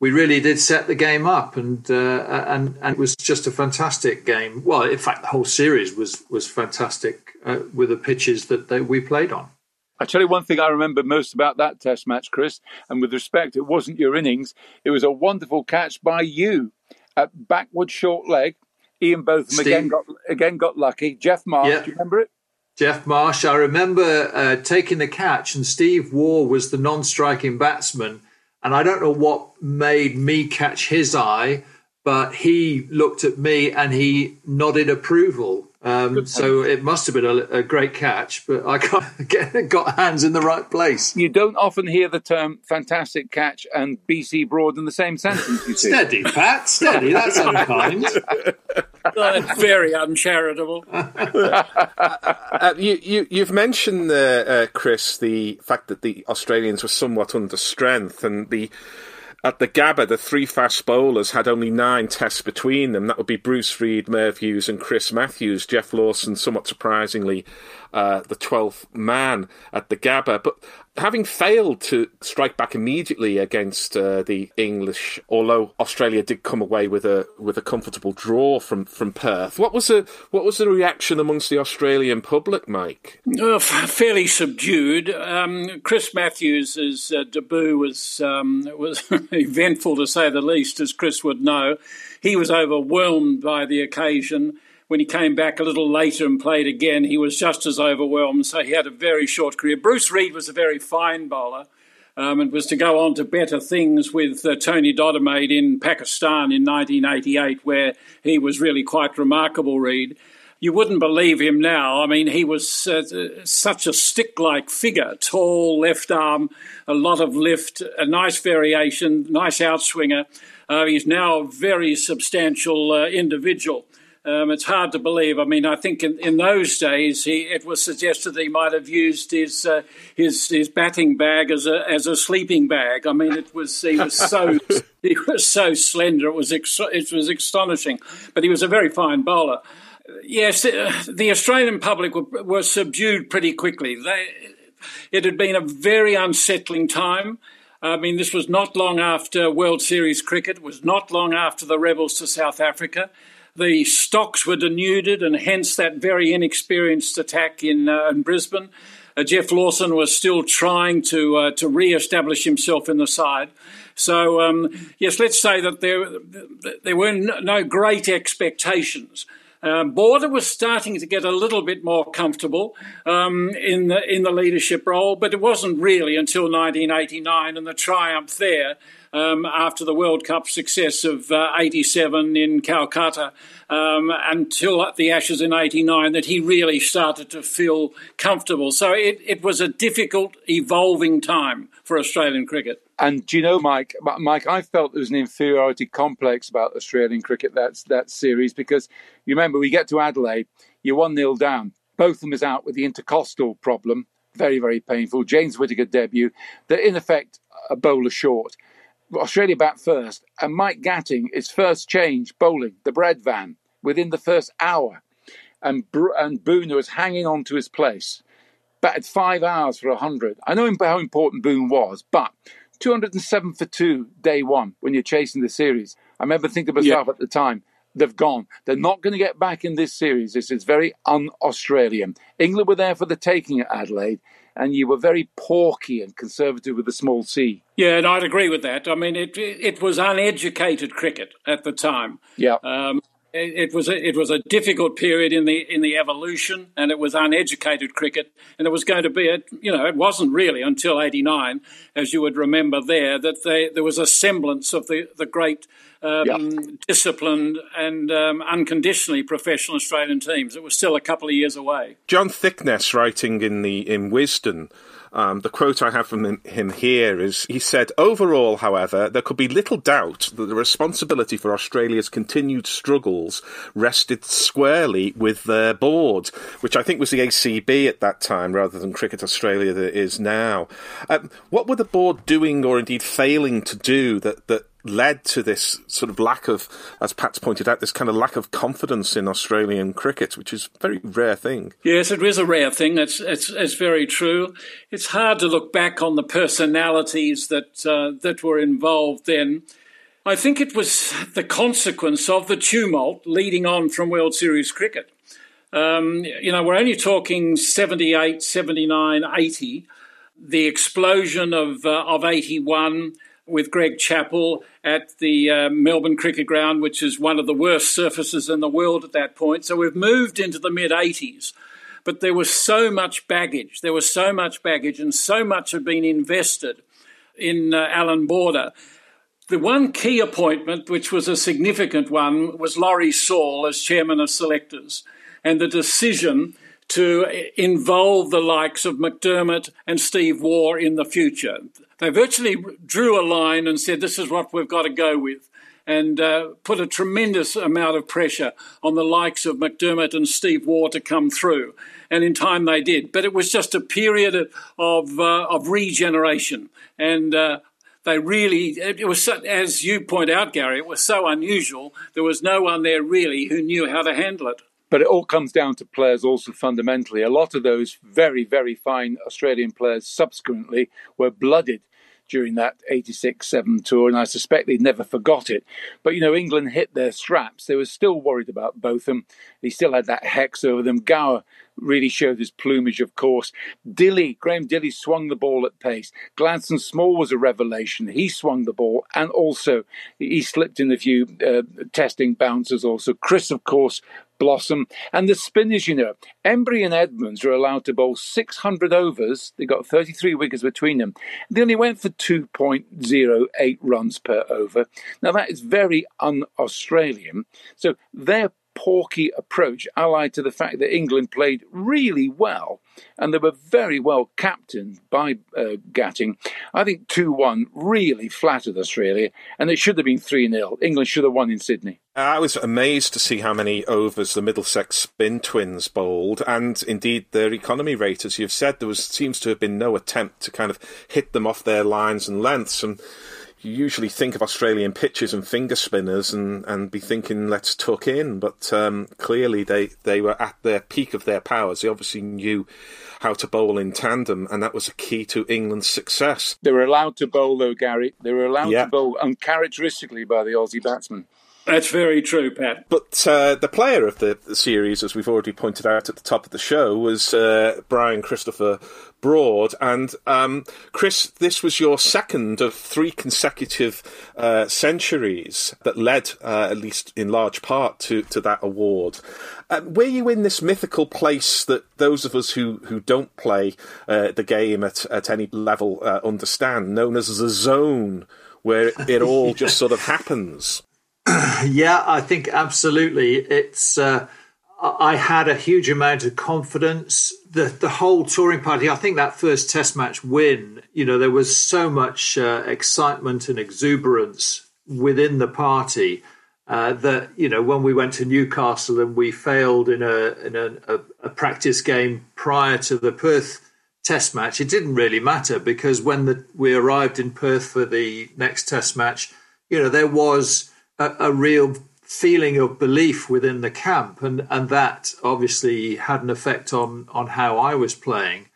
Speaker 2: we really did set the game up, and uh, and and it was just a fantastic game. Well, in fact, the whole series was was fantastic uh, with the pitches that they, we played on.
Speaker 4: I tell you one thing I remember most about that Test match, Chris, and with respect, it wasn't your innings; it was a wonderful catch by you at backward short leg. Ian Botham Steve. again got again got lucky. Geoff Marsh, yeah. do you remember it?
Speaker 2: Geoff Marsh. I remember uh, taking the catch, and Steve Waugh was the non striking batsman. And I don't know what made me catch his eye, but he looked at me and he nodded approval. Um, so it must have been a, a, great catch, but I got, get, got hands in the right place.
Speaker 4: You don't often hear the term fantastic catch and BC Broad in the same sentence, you
Speaker 2: see. Steady, Pat, steady. That's unkind.
Speaker 3: That's very uncharitable.
Speaker 1: uh, you, you, have mentioned, uh, uh, Chris, the fact that the Australians were somewhat under strength and the at the Gabba, the three fast bowlers had only nine tests between them. That would be Bruce Reid, Merv Hughes, and Chris Matthews. Geoff Lawson, somewhat surprisingly, uh, the 12th man at the Gabba. But having failed to strike back immediately against uh, the English, although Australia did come away with a with a comfortable draw from, from Perth, what was the what was the reaction amongst the Australian public, Mike?
Speaker 3: Uh, fairly subdued. Um, Chris Matthews' uh, debut was um, was eventful to say the least, as Chris would know. He was overwhelmed by the occasion when he came back a little later and played again, he was just as overwhelmed. So he had a very short career. Bruce Reid was a very fine bowler. Um, and was to go on to better things with uh, Tony Dodemaide in Pakistan in 1988, where he was really quite remarkable, Reid. You wouldn't believe him now. I mean, he was uh, such a stick like figure tall, left arm, a lot of lift, a nice variation, nice outswinger. Uh, he's now a very substantial uh, individual. Um, it's hard to believe. I mean, I think in, in those days, he, it was suggested he might have used his uh, his his batting bag as a as a sleeping bag. I mean, it was he was so he was so slender. It was ex- it was astonishing. But he was a very fine bowler. Yes, uh, the Australian public were, were subdued pretty quickly. They, it had been a very unsettling time. I mean, this was not long after World Series cricket. It was not long after the rebels to South Africa the stocks were denuded, and hence that very inexperienced attack in, uh, in Brisbane. Uh, Geoff Lawson was still trying to uh, to re-establish himself in the side. So um, yes, let's say that there there were no great expectations. Um, Border was starting to get a little bit more comfortable um, in the in the leadership role, but it wasn't really until 1989 and the triumph there um, after the World Cup success of uh, 87 in Calcutta um, until the Ashes in 89 that he really started to feel comfortable. So it, it was a difficult, evolving time for Australian cricket.
Speaker 4: And do you know, Mike? Mike, I felt there was an inferiority complex about Australian cricket that that series because you remember we get to Adelaide, you're one 0 down. Botham is out with the intercostal problem, very very painful. James Whitaker debut, they're in effect a bowler short. Australia bat first, and Mike Gatting is first change bowling the bread van within the first hour, and and Boon was hanging on to his place. Batted five hours for hundred. I know how important Boon was, but 207 for two day one when you're chasing the series. I remember thinking to myself yeah. at the time, they've gone. They're not going to get back in this series. This is very un Australian. England were there for the taking at Adelaide, and you were very porky and conservative with a small c.
Speaker 3: Yeah, and I'd agree with that. I mean, it it was uneducated cricket at the time.
Speaker 4: Yeah.
Speaker 3: Um, it, was a, it was a difficult period in the in the evolution, and it was uneducated cricket, and it was going to be a, you know it wasn't really until '89, as you would remember there, that they, there was a semblance of the the great um, yeah. disciplined and um, unconditionally professional Australian teams. It was still a couple of years away.
Speaker 1: John Thicknesse, writing in the in Wisden, um, the quote I have from him here is he said, Overall, however, there could be little doubt that the responsibility for Australia's continued struggles rested squarely with their board, which I think was the ACB at that time rather than Cricket Australia that it is now. Um, what were the board doing or indeed failing to do that, that led to this sort of lack of, as Pat's pointed out, this kind of lack of confidence in Australian cricket, which is a very rare thing.
Speaker 3: Yes, it is a rare thing. It's, it's, it's very true. It's hard to look back on the personalities that, uh, that were involved then. I think it was the consequence of the tumult leading on from World Series cricket. Um, you know, we're only talking 78, 79, 80. The explosion of, uh, of 81 with Greg Chappell at the uh, Melbourne Cricket Ground, which is one of the worst surfaces in the world at that point. So we've moved into the mid 80s. But there was so much baggage. There was so much baggage, and so much had been invested in uh, Allan Border. The one key appointment, which was a significant one, was Lawrie Sawle as chairman of selectors, and the decision to involve the likes of McDermott and Steve Waugh in the future. They virtually drew a line and said, This is what we've got to go with, and uh, put a tremendous amount of pressure on the likes of McDermott and Steve Waugh to come through. And in time they did. But it was just a period of, of, uh, of regeneration. And uh, they really, it was, as you point out, Gary, it was so unusual. There was no one there really who knew how to handle it.
Speaker 4: But it all comes down to players also fundamentally. A lot of those very, very fine Australian players subsequently were blooded during that 86 7 tour, and I suspect they never forgot it. But, you know, England hit their straps. They were still worried about Botham. He still had that hex over them. Gower really showed his plumage, of course. Dilley, Graham Dilley swung the ball at pace. Gladstone Small was a revelation. He swung the ball, and also he slipped in a few uh, testing bounces also. Chris, of course, Blossom. And the spinners, you know, Emburey and Edmonds were allowed to bowl 600 overs. They got 33 wickets between them. They only went for 2.08 runs per over. Now, that is very un Australian. So their porky approach, allied to the fact that England played really well and they were very well captained by uh, Gatting. I think 2 1 really flattered Australia, and it should have been 3 0. England should have won in Sydney.
Speaker 1: I was amazed to see how many overs the Middlesex spin twins bowled, and indeed their economy rate, as you've said, there was seems to have been no attempt to kind of hit them off their lines and lengths. And you usually think of Australian pitches and finger spinners and, and be thinking let's tuck in, but um, clearly they, they were at their peak of their powers. They obviously knew how to bowl in tandem, and that was a key to England's success.
Speaker 4: They were allowed to bowl though, Gary. They were allowed yeah. to bowl uncharacteristically by the Aussie batsmen.
Speaker 3: That's very true, Pat.
Speaker 1: But uh, the player of the, the, series, as we've already pointed out at the top of the show, was uh, Brian Christopher Broad. And um, Chris, this was your second of three consecutive uh, centuries that led, uh, at least in large part, to, to that award. Uh, were you in this mythical place that those of us who, who don't play uh, the game at, at any level understand, known as the zone? Where it all just sort of happens.
Speaker 2: yeah, I think absolutely. It's uh, I had a huge amount of confidence. The the whole touring party. I think that first Test match win. You know, there was so much uh, excitement and exuberance within the party uh, that you know when we went to Newcastle and we failed in a in a, a, a practice game prior to the Perth Test match, it didn't really matter because when the, we arrived in Perth for the next Test match, you know there was a, a real feeling of belief within the camp, and and that obviously had an effect on on how I was playing.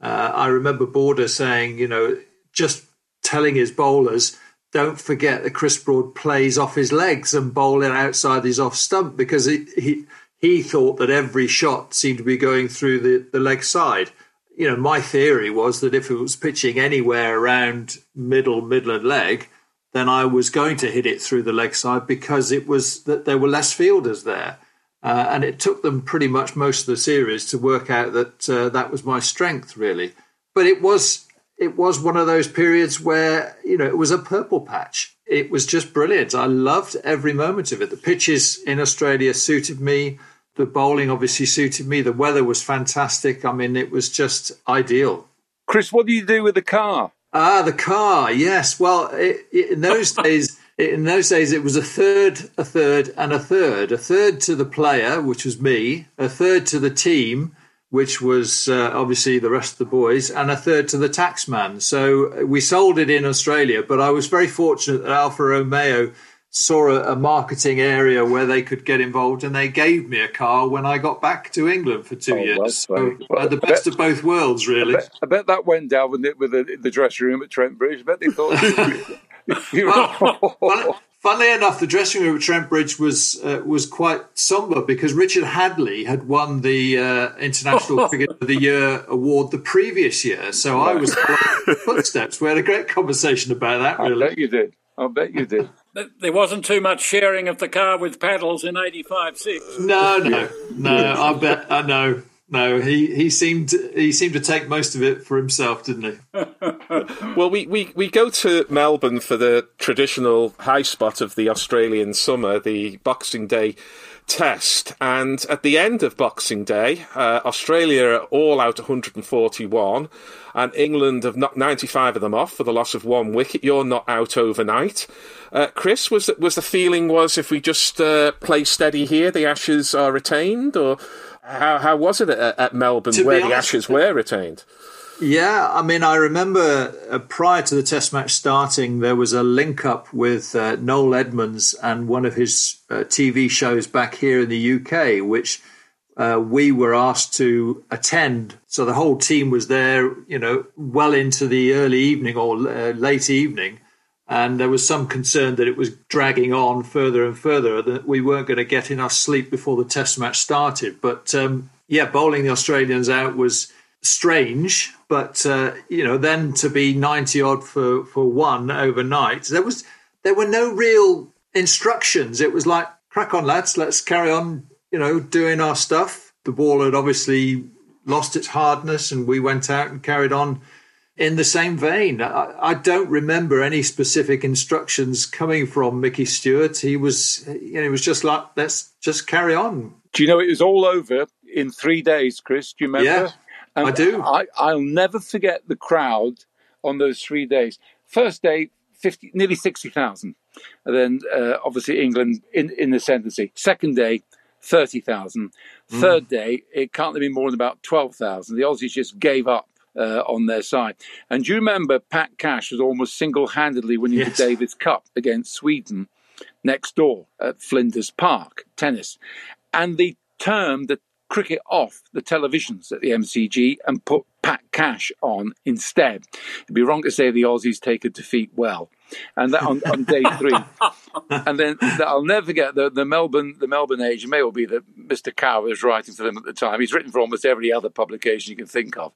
Speaker 2: Uh, I remember Border saying, you know, just telling his bowlers, don't forget that Chris Broad plays off his legs and bowling outside his off stump because he he, he thought that every shot seemed to be going through the, the leg side. You know, my theory was that if it was pitching anywhere around middle, middle and leg, then I was going to hit it through the leg side because it was that there were less fielders there. Uh, and it took them pretty much most of the series to work out that uh, that was my strength, really. But it was it was one of those periods where you know it was a purple patch. It was just brilliant. I loved every moment of it. The pitches in Australia suited me. The bowling obviously suited me. The weather was fantastic. I mean, it was just ideal.
Speaker 4: Chris, what do you do with the car?
Speaker 2: Ah, the car. Yes. Well, it, it, in those days, in those days, it was a third, a third, and a third. A third to the player, which was me. A third to the team, which was uh, obviously the rest of the boys, and a third to the taxman. So we sold it in Australia, but I was very fortunate that Alfa Romeo saw a, a, marketing area where they could get involved, and they gave me a car when I got back to England for two oh, years. So well, the best bet, of both worlds, really.
Speaker 4: I bet, I bet, that went down with, it, with the, the dressing room at Trent Bridge. I bet they thought.
Speaker 2: well, funnily enough, the dressing room at Trent Bridge was uh, was quite somber because Richard Hadlee had won the uh, International Figure of the Year award the previous year. So I was footsteps. We had a great conversation about that. Really,
Speaker 4: I bet you did. I bet you did
Speaker 3: there wasn't too much sharing of the car with paddles in 85 6.
Speaker 2: No, no, no. I bet, uh, I know. No, he, he seemed he seemed to take most of it for himself, didn't he?
Speaker 1: well, we, we, we go to Melbourne for the traditional high spot of the Australian summer, the Boxing Day test. And at the end of Boxing Day, uh, Australia are all out 141, and England have knocked 95 of them off for the loss of one wicket. You're not out overnight. Uh, Chris, was was the feeling was if we just uh, play steady here, the Ashes are retained, or how how was it at, at Melbourne where the Ashes were retained?
Speaker 2: Yeah, I mean, I remember uh, prior to the Test match starting, there was a link up with uh, Noel Edmonds and one of his uh, TV shows back here in the UK, which uh, we were asked to attend. So the whole team was there, you know, well into the early evening or uh, late evening. And there was some concern that it was dragging on further and further, that we weren't going to get enough sleep before the Test match started. But um, yeah, bowling the Australians out was strange, but uh, you know, then to be ninety odd for for one overnight, there was there were no real instructions. It was like crack on, lads, let's carry on, you know, doing our stuff. The ball had obviously lost its hardness, and we went out and carried on in the same vein. I, I, don't remember any specific instructions coming from Mickey Stewart. He was, you know, it was just like, let's just carry on.
Speaker 4: Do you know it was all over in three days, Chris? Do you remember?
Speaker 2: Yeah. And I do.
Speaker 4: I, I'll never forget the crowd on those three days. First day, 50, nearly 60,000. And then uh, obviously England in, in the ascendancy. Second day, 30,000. Mm. Third day, it can't have been more than about 12,000. The Aussies just gave up uh, on their side. And do you remember Pat Cash was almost single handedly winning yes. the Davis Cup against Sweden next door at Flinders Park, tennis? And the term, the cricket off the televisions at the MCG and put Pat Cash on instead. It'd be wrong to say the Aussies take a defeat well. And that on, on day three, and then I'll never forget the, the Melbourne the Melbourne Age. It may well be that Mr. Cow was writing for them at the time. He's written for almost every other publication you can think of,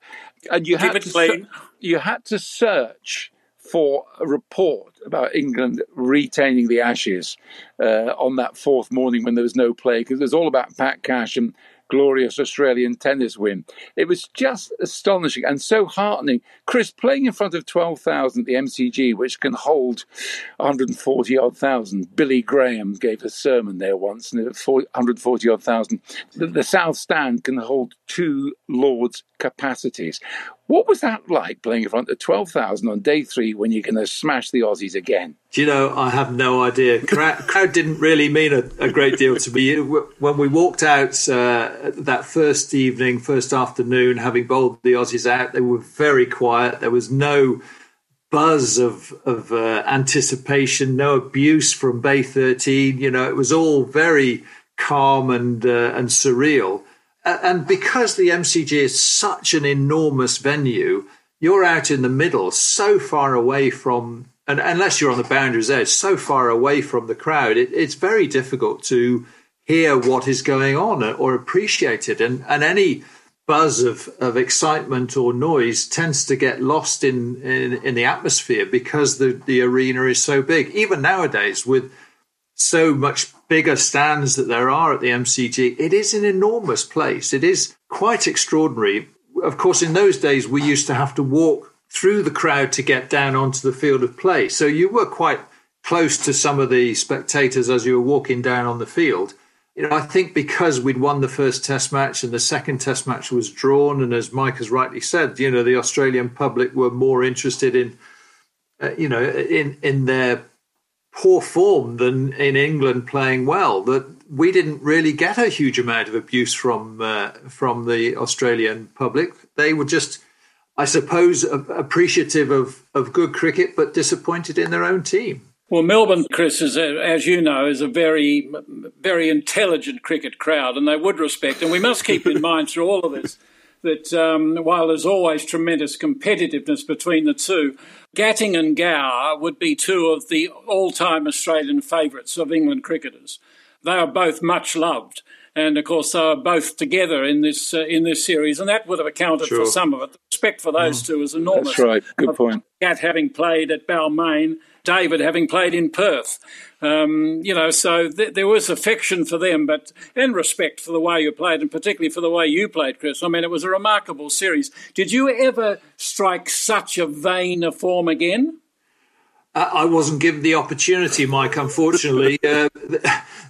Speaker 4: and you had to you had to search for a report about England retaining the Ashes uh, on that fourth morning when there was no play because it was all about Pat Cash and glorious Australian tennis win. It was just astonishing and so heartening. Chris playing in front of 12,000 at the MCG, which can hold 140 odd thousand. Billy Graham gave a sermon there once, and 140 odd thousand. The, the South Stand can hold two Lords capacities. What was that like playing in front of 12,000 on day three when you're going to smash the Aussies again?
Speaker 2: Do you know, I have no idea. Crowd, crowd didn't really mean a, a, great deal to me. When we walked out uh, that first evening, first afternoon, having bowled the Aussies out, they were very quiet. There was no buzz of, of uh, anticipation, no abuse from Bay 13. You know, it was all very calm and, uh, and surreal and because the MCG is such an enormous venue, you're out in the middle, so far away from, and unless you're on the boundaries edge, so far away from the crowd, it, it's very difficult to hear what is going on or appreciate it. And, and any buzz of, of excitement or noise tends to get lost in, in, in the atmosphere because the, the arena is so big. Even nowadays, with so much bigger stands that there are at the MCG, it is an enormous place. It is quite extraordinary. Of course, in those days, we used to have to walk through the crowd to get down onto the field of play. So you were quite close to some of the spectators as you were walking down on the field. You know, I think because we'd won the first test match and the second test match was drawn, and as Mike has rightly said, you know, the Australian public were more interested in, uh, you know, in in their poor form than in England playing well. That we didn't really get a huge amount of abuse from uh, from the Australian public. They were just, I suppose, appreciative of of good cricket, but disappointed in their own team.
Speaker 3: Well, Melbourne, Chris, is a, as you know, is a very, very intelligent cricket crowd, and they would respect. And we must keep in mind through all of this that um, while there's always tremendous competitiveness between the two, Gatting and Gower would be two of the all time Australian favourites of England cricketers. They are both much loved. And of course, they are both together in this uh, in this series, and that would have accounted sure. for some of it. The respect for those mm. two is enormous.
Speaker 4: That's right. Good point.
Speaker 3: Gat having played at Balmain, David having played in Perth. Um, you know, so th- there was affection for them, but and respect for the way you played, and particularly for the way you played, Chris. I mean, it was a remarkable series. Did you ever strike such a vein of form again?
Speaker 2: I wasn't given the opportunity, Mike. Unfortunately, uh,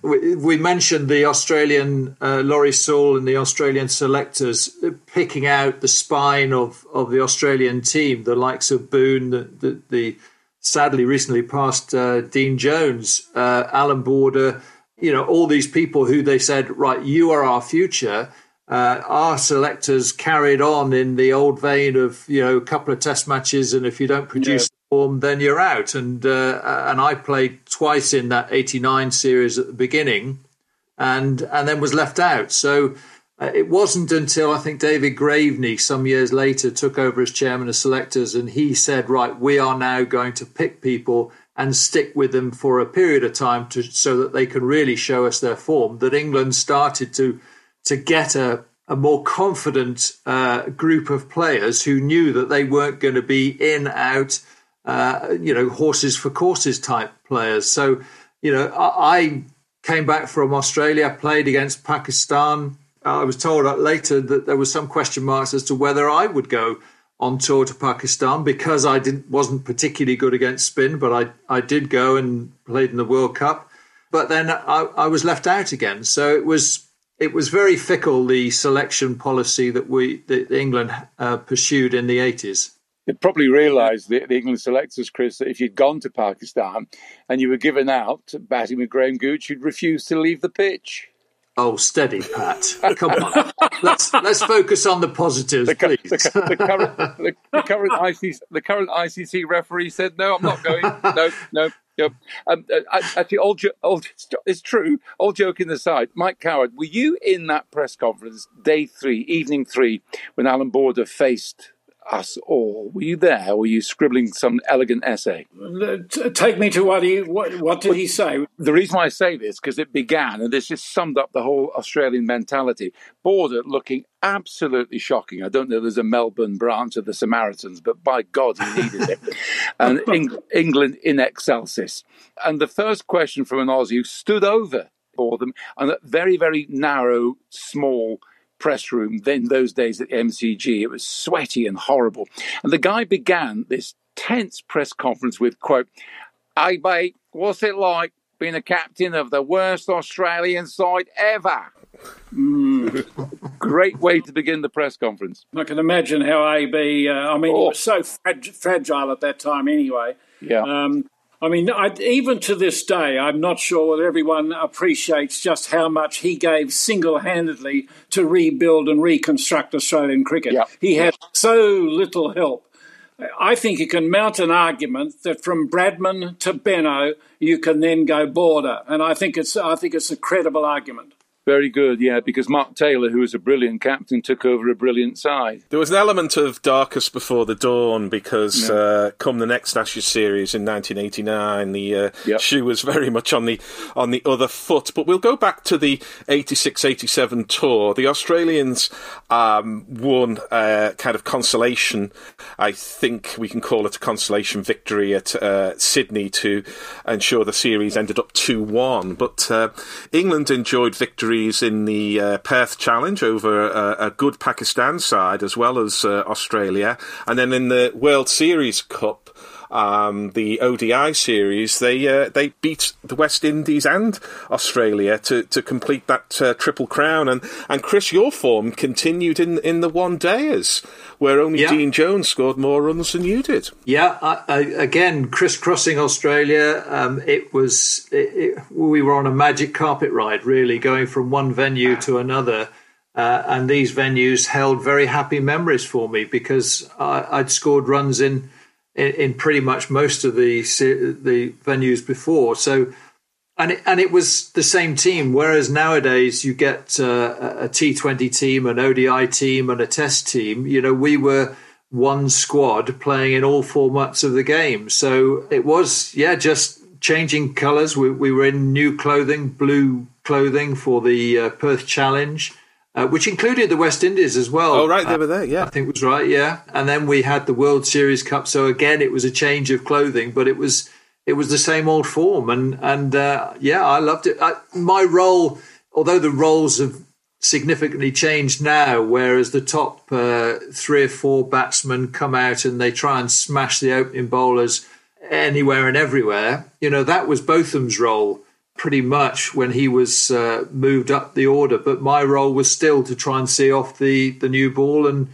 Speaker 2: we, we, mentioned the Australian uh, Lawrie Sawle and the Australian selectors picking out the spine of, of the Australian team, the likes of Boon, the, the, the sadly recently passed uh, Dean Jones, uh, Allan Border, you know, all these people who they said, right, you are our future. uh, our selectors carried on in the old vein of you know a couple of test matches, and if you don't produce yeah. form, then you're out. And uh, and I played twice in that '89 series at the beginning, and and then was left out. So it wasn't until I think David Graveney some years later took over as chairman of selectors, and he said, "Right, we are now going to pick people." And stick with them for a period of time to, so that they can really show us their form. That England started to to get a, a more confident uh, group of players who knew that they weren't going to be in, out, uh, you know, horses for courses type players. So, you know, I, I came back from Australia, played against Pakistan. I was told later that there was some question marks as to whether I would go on tour to Pakistan because I didn't wasn't particularly good against spin, but I I did go and played in the World Cup. But then I, I was left out again, so it was it was very fickle the selection policy that we that England uh, pursued in the eighties.
Speaker 4: You probably realised the, the, England selectors, Chris, that if you'd gone to Pakistan and you were given out batting with Graham Gooch, you'd refuse to leave the pitch.
Speaker 2: Oh, steady, Pat. Come on. let's let's focus on the positives, the, please.
Speaker 4: The, the, current, the, the, current ICC, the current ICC referee said, "No, I'm not going. No, no, Yep. Um, uh, actually, old, old, it's true. All joking aside, Mike Coward, were you in that press conference, day three, evening three, when Allan Border faced us all. Were you there? Were you scribbling some elegant essay?
Speaker 3: Uh, take me to what he what, what did he say?
Speaker 4: The reason why I say this because it began, and this just summed up the whole Australian mentality. Border looking absolutely shocking. I don't know. There's a Melbourne branch of the Samaritans, but by God, he needed it. and Eng- England in excelsis. And the first question from an Aussie who stood over for them, and a very very narrow, small press room then those days at the MCG. It was sweaty and horrible. And the guy began this tense press conference with, quote, Hey, mate, what's it like being a captain of the worst Australian side ever? Mm. Great way to begin the press conference.
Speaker 3: I can imagine how AB, uh, I mean, oh. it was so frag- fragile at that time anyway.
Speaker 4: Yeah. Um,
Speaker 3: I mean, I, even to this day, I'm not sure that everyone appreciates just how much he gave single handedly to rebuild and reconstruct Australian cricket.
Speaker 4: Yeah.
Speaker 3: He had so little help. I think you can mount an argument that from Bradman to Benaud, you can then go Border, and I think it's I think it's a credible argument.
Speaker 4: Very good, yeah, because Mark Taylor, who was a brilliant captain, took over a brilliant side.
Speaker 1: There was an element of darkest before the dawn because yeah. uh, come the next Ashes series in 1989, the uh, yep. shoe was very much on the on the other foot. But we'll go back to the 86-87 tour. The Australians um, won a kind of consolation. I think we can call it a consolation victory at uh, Sydney to ensure the series ended up 2-1. But uh, England enjoyed victory in the uh, Perth Challenge over a, a, good Pakistan side as well as uh, Australia, and then in the World Series Cup. Um, the ODI series, they uh, they beat the West Indies and Australia to, to complete that uh, triple crown. And, and Chris, your form continued in in the one dayers, where only yeah. Dean Jones scored more runs than you did.
Speaker 2: Yeah, I, I, again, crisscrossing Australia. Um, it was it, it, we were on a magic carpet ride, really, going from one venue to another. Uh, and these venues held very happy memories for me because I, I'd scored runs in in, in pretty much most of the the venues before. So, and it, and it was the same team. Whereas nowadays you get uh, a T Twenty team, an ODI team, and a Test team. You know, we were one squad playing in all formats of the game. So it was, yeah, just changing colours. We, we were in new clothing, blue clothing for the uh, Perth Challenge uh, which included the West Indies as well.
Speaker 1: Oh, right, they were there, yeah.
Speaker 2: I think was right, yeah. And then we had the World Series Cup. So again, it was a change of clothing, but it was it was the same old form. And and uh, yeah, I loved it. I, my role, although the roles have significantly changed now, whereas the top uh, three or four batsmen come out and they try and smash the opening bowlers anywhere and everywhere. You know, that was Botham's role pretty much when he was uh, moved up the order. But my role was still to try and see off the, the new ball and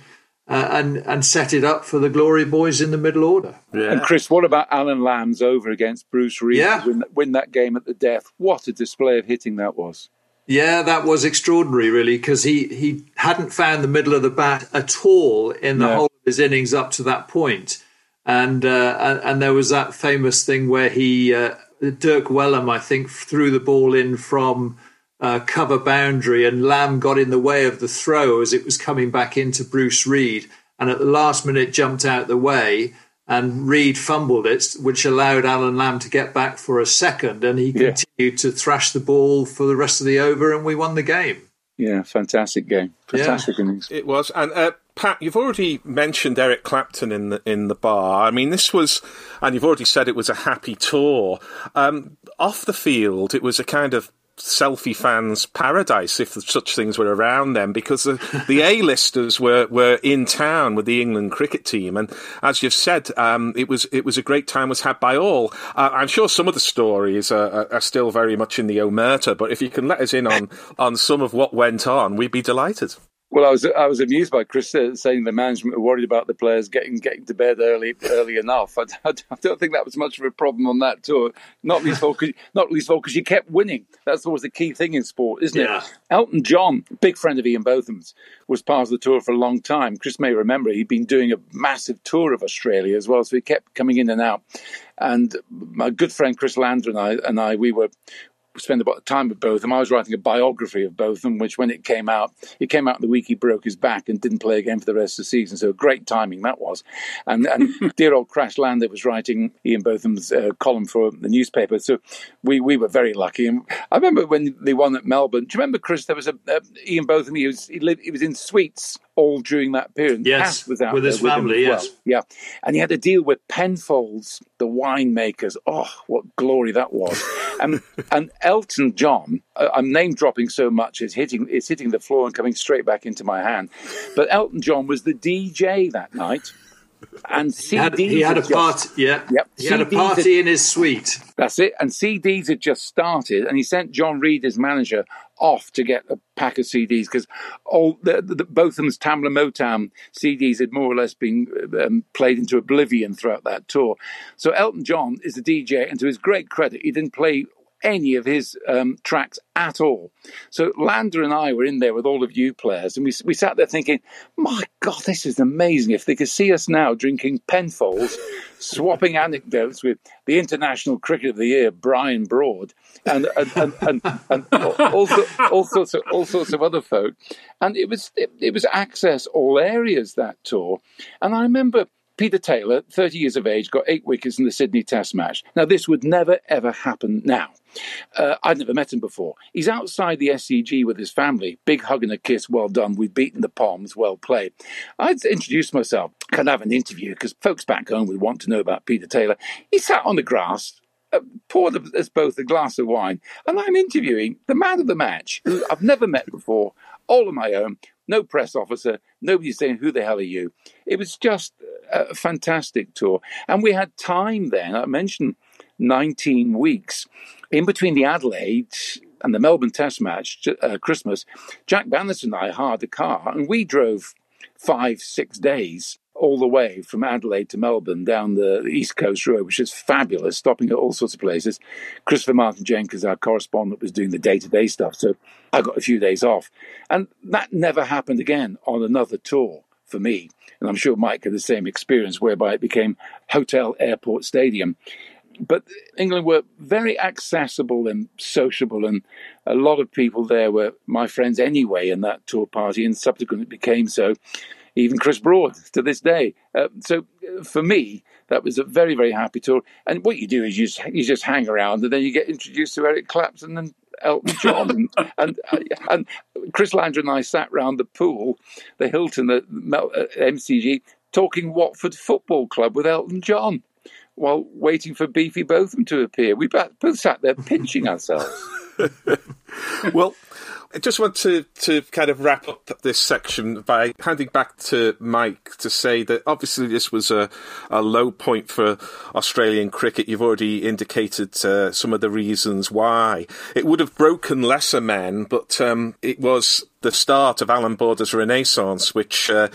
Speaker 2: uh, and and set it up for the glory boys in the middle order.
Speaker 4: Yeah. And Chris, what about Allan Lamb's over against Bruce Reid?
Speaker 2: Yeah.
Speaker 4: Win, win that game at the death. What a display of hitting that was.
Speaker 2: Yeah, that was extraordinary, really, because he, he hadn't found the middle of the bat at all in the no. whole of his innings up to that point. And, uh, and, and there was that famous thing where he uh, Dirk Wellham, I think, threw the ball in from uh, cover boundary, and Lamb got in the way of the throw as it was coming back into Bruce Reid, and at the last minute jumped out the way, and Reid fumbled it, which allowed Allan Lamb to get back for a second, and he yeah. continued to thrash the ball for the rest of the over, and we won the game.
Speaker 4: Yeah, fantastic game, fantastic
Speaker 1: yeah.
Speaker 4: innings.
Speaker 1: It was, and uh, Pat, you've already mentioned Eric Clapton in the in the bar. I mean, this was, and you've already said it was a happy tour. Um, off the field, it was a kind of selfie fans' paradise if such things were around them because the, the A-listers were, were in town with the England cricket team and as you've said um, it was it was a great time was had by all uh, I'm sure some of the stories are, are, still very much in the omerta but if you can let us in on on some of what went on we'd be delighted
Speaker 4: well, I was I was amused by Chris saying the management were worried about the players getting getting to bed early early enough. I, I, I don't think that was much of a problem on that tour. Not least all not least all because you kept winning. That's always the key thing in sport, isn't yeah. it? Elton John, big friend of Ian Botham's, was part of the tour for a long time. Chris may remember he'd been doing a massive tour of Australia as well, so he kept coming in and out. And my good friend Chris Lander and I and I we were spend a of time with Botham. I was writing a biography of Botham, which when it came out, it came out the week he broke his back and didn't play again for the rest of the season. So great timing that was. And, and dear old Crash Lander was writing Ian Botham's uh, column for the newspaper. So we, we were very lucky. And I remember when they won at Melbourne. Do you remember, Chris? There was a uh, Ian Botham. He was he lived he was in suites all during that period.
Speaker 2: Yes, was out with his family. Well. Yes,
Speaker 4: yeah, and he had to deal with Penfolds, the winemakers. Oh, what glory that was! and and Elton John. I'm name dropping so much; it's hitting it's hitting the floor and coming straight back into my hand. But Elton John was the DJ that night and CDs. He
Speaker 2: had, he had a party. Yeah. Yep. He CDs had a party had, in his suite.
Speaker 4: That's it. And CDs had just started, and he sent John Reid, his manager, off to get a pack of CDs because all the, the, Botham's Tamla Motown CDs had more or less been um, played into oblivion throughout that tour. So Elton John is a DJ, and to his great credit, he didn't play any of his um, tracks at all. So Lander and I were in there with all of you players, and we we sat there thinking, "My God, this is amazing! If they could see us now drinking Penfolds, swapping anecdotes with the international cricket of the year, Brian Broad, and and, and, and, and all, all, sorts of all sorts of other folk, and it was it, it was access all areas that tour, and I remember Peter Taylor, 30 years of age, got eight wickets in the Sydney Test match. Now, this would never, ever happen now. Uh, I'd never met him before. He's outside the SCG with his family. Big hug and a kiss. Well done. We've beaten the Poms. Well played. I'd introduce myself. Can have an interview? Because folks back home would want to know about Peter Taylor. He sat on the grass, uh, poured us both a glass of wine, and I'm interviewing the man of the match, who I've never met before, all on my own, no press officer, nobody saying, Who the hell are you? It was just a fantastic tour. And we had time then, I mentioned 19 weeks in between the Adelaide and the Melbourne Test match, uh, Christmas. Jack Bannister and I hired a car and we drove five, six days all the way from Adelaide to Melbourne down the East Coast Road, which is fabulous, stopping at all sorts of places. Christopher Martin Jenkins, our correspondent, was doing the day to day stuff. So I got a few days off. And that never happened again on another tour for me. And I'm sure Mike had the same experience, whereby it became Hotel Airport Stadium. But England were very accessible and sociable, and a lot of people there were my friends anyway in that tour party, and subsequently became so even Chris Broad to this day. Uh, so uh, for me, that was a very, very happy tour. And what you do is you just, you just hang around and then you get introduced to Eric Clapton and Elton John. and, and, and, Chris Lander and I sat round the pool, the Hilton at MCG, talking Watford Football Club with Elton John while waiting for Beefy Botham to appear. We both sat there pinching ourselves.
Speaker 1: well, I just want to, to kind of wrap up this section by handing back to Mike to say that obviously this was a, a low point for Australian cricket. You've already indicated uh, some of the reasons why. It would have broken lesser men, but um, it was the start of Allan Border's renaissance, which. Uh,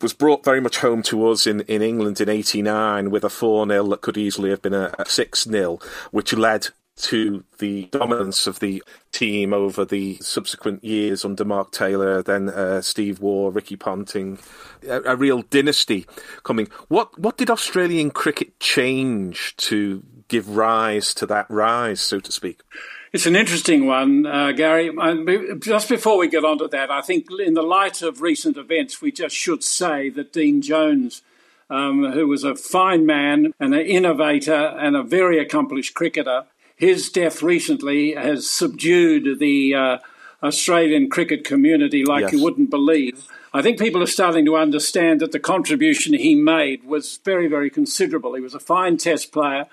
Speaker 1: was brought very much home to us in, in England in 89 with a 4 0 that could easily have been a, a 6 0, which led to the dominance of the team over the subsequent years under Mark Taylor, then uh, Steve Waugh, Ricky Ponting, a, a, real dynasty coming. What what did Australian cricket change to give rise to that rise, so to speak?
Speaker 3: It's an interesting one, uh, Gary. Just before we get on to that, I think in the light of recent events, we just should say that Dean Jones, um, who was a fine man and an innovator and a very accomplished cricketer, his death recently has subdued the uh, Australian cricket community like yes. you wouldn't believe. I think people are starting to understand that the contribution he made was very, very considerable. He was a fine test player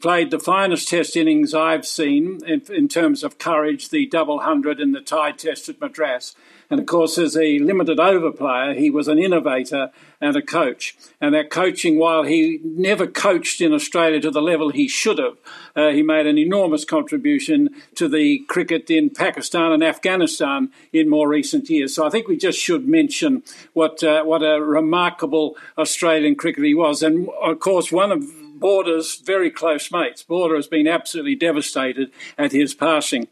Speaker 3: played the finest test innings I've seen in, in, terms of courage, the double hundred in the tie test at Madras. And of course, as a limited over player, he was an innovator and a coach. And that coaching, while he never coached in Australia to the level he should have, uh, he made an enormous contribution to the cricket in Pakistan and Afghanistan in more recent years. So I think we just should mention what uh, what a remarkable Australian cricketer he was. And of course, one of Border's very close mates. Border has been absolutely devastated at his passing.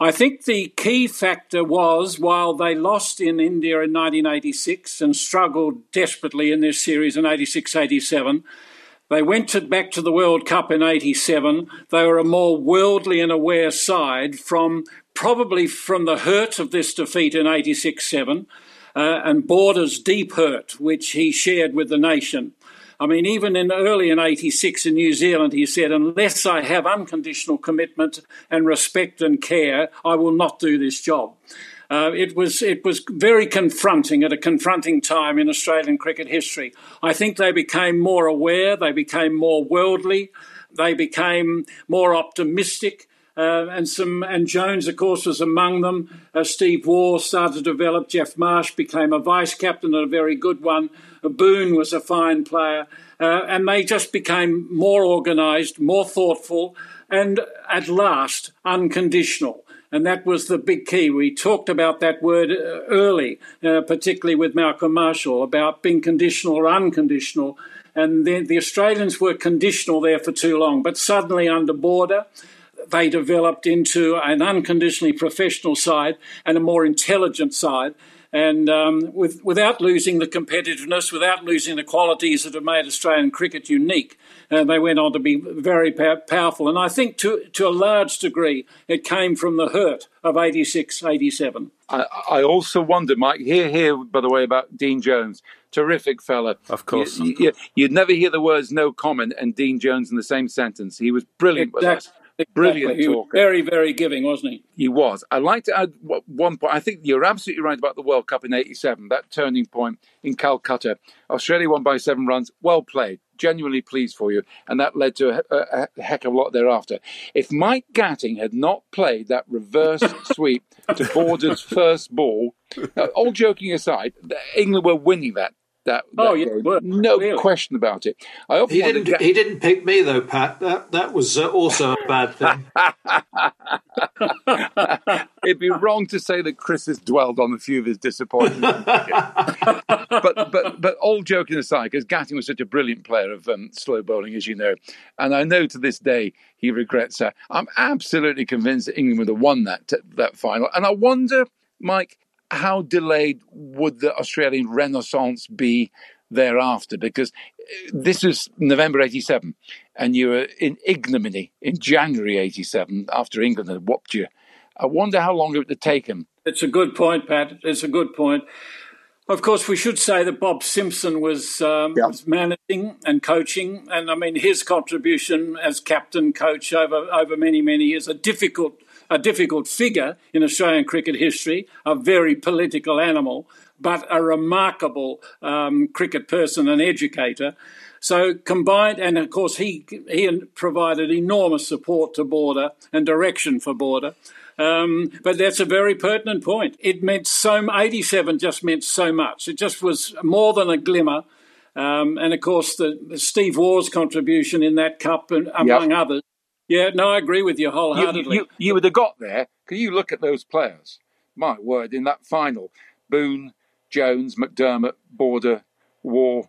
Speaker 3: I think the key factor was while they lost in India in 1986 and struggled desperately in this series in 86 87, they went to, back to the World Cup in 87. They were a more worldly and aware side from probably from the hurt of this defeat in 86 7 uh, and Border's deep hurt, which he shared with the nation. I mean, even in early in 86 in New Zealand, he said, unless I have unconditional commitment and respect and care, I will not do this job. Uh, it was it was very confronting at a confronting time in Australian cricket history. I think they became more aware, they became more worldly, they became more optimistic. Uh, and some and Jones, of course, was among them. Uh, Steve Waugh started to develop. Geoff Marsh became a vice captain and a very good one. Boone was a fine player, uh, and they just became more organised, more thoughtful, and at last unconditional. And that was the big key. We talked about that word uh, early, uh, particularly with Malcolm Marshall, about being conditional or unconditional. And the, the Australians were conditional there for too long. But suddenly, under Border, they developed into an unconditionally professional side and a more intelligent side and um, with, without losing the competitiveness, without losing the qualities that have made Australian cricket unique, uh, they went on to be very powerful. And I think to, to a large degree, it came from the hurt of 86, 87.
Speaker 4: I, I also wonder, Mike, here, here, by the way, about Dean Jones. Terrific fella.
Speaker 1: Of course.
Speaker 4: You, would you, never hear the words no comment and Dean Jones in the same sentence. He was brilliant exactly. with us. Brilliant talker.
Speaker 3: very, very giving, wasn't he?
Speaker 4: He was. I'd like to add one point. I think you're absolutely right about the World Cup in 87, that turning point in Calcutta. Australia won by seven runs. Well played. Genuinely pleased for you. And that led to a, a, heck of a lot thereafter. If Mike Gatting had not played that reverse sweep to Border's first ball, uh, all joking aside, England were winning that that,
Speaker 3: oh, yeah,
Speaker 4: no really? question about it.
Speaker 2: I he didn't. Get... He didn't pick me though, Pat. That that was uh, also a bad thing.
Speaker 4: It'd be wrong to say that Chris has dwelled on a few of his disappointments. but but but all joking aside, because Gatting was such a brilliant player of um, slow bowling, as you know, and I know to this day he regrets that. I'm absolutely convinced that England would have won that that final, and I wonder, Mike, how delayed would the Australian Renaissance be thereafter? Because uh, this was November 87, and you were in ignominy in January 87 after England had whopped you. I wonder how long it would have taken.
Speaker 3: It's a good point, Pat. It's a good point. Of course, we should say that Bob Simpson was, um, yeah. was, managing and coaching, and I mean his contribution as captain coach over over many many years. A difficult a difficult figure in Australian cricket history, a very political animal, but a remarkable um, cricket person and educator. So combined, and of course he he provided enormous support to Border and direction for Border. Um, but that's a very pertinent point. It meant so. Eighty-seven just meant so much. It just was more than a glimmer. Um, and of course, the, Steve Waugh's contribution in that cup, and among yep. others, yeah, no, I agree with you wholeheartedly.
Speaker 4: You, you, you would have got there because you look at those players. My word, in that final, Boone, Jones, McDermott, Border, Waugh,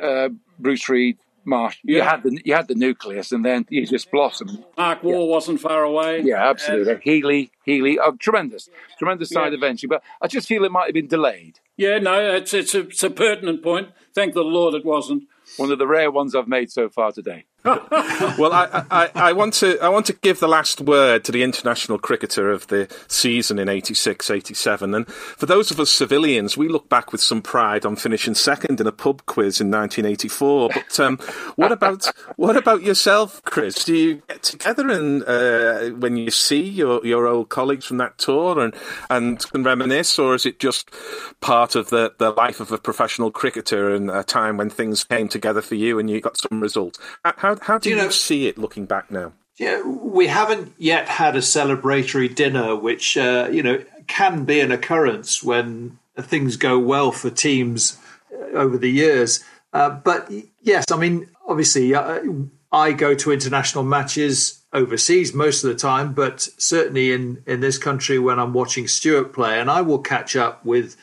Speaker 4: uh, Bruce Reid, Marsh. You had the you had the nucleus, and then you just blossomed.
Speaker 3: Mark Waugh wasn't far away.
Speaker 4: Yeah, absolutely. Healy, Healy, oh, tremendous, tremendous side
Speaker 3: Yeah.
Speaker 4: eventually. But I just feel it might have been delayed.
Speaker 3: Yeah, no, it's it's a, it's a pertinent point. Thank the Lord it wasn't.
Speaker 4: One of the rare ones I've made so far today.
Speaker 1: Well, I, I, I want to I want to give the last word to the international cricketer of the season in 86, 87. And for those of us civilians, we look back with some pride on finishing second in a pub quiz in 1984. But um, what about what about yourself, Chris? Do you get together and uh, when you see your, your old colleagues from that tour and and can reminisce, or is it just part of the, the life of a professional cricketer and a time when things came together for you and you got some results? How how, how do
Speaker 2: you
Speaker 1: you,
Speaker 2: know-
Speaker 1: see it looking back now?
Speaker 2: Yeah, we haven't yet had a celebratory dinner, which uh, you know can be an occurrence when things go well for teams uh, over the years. Uh, but yes, I mean, obviously, uh, I go to international matches overseas most of the time, but certainly in in this country when I'm watching Stuart play, and I will catch up with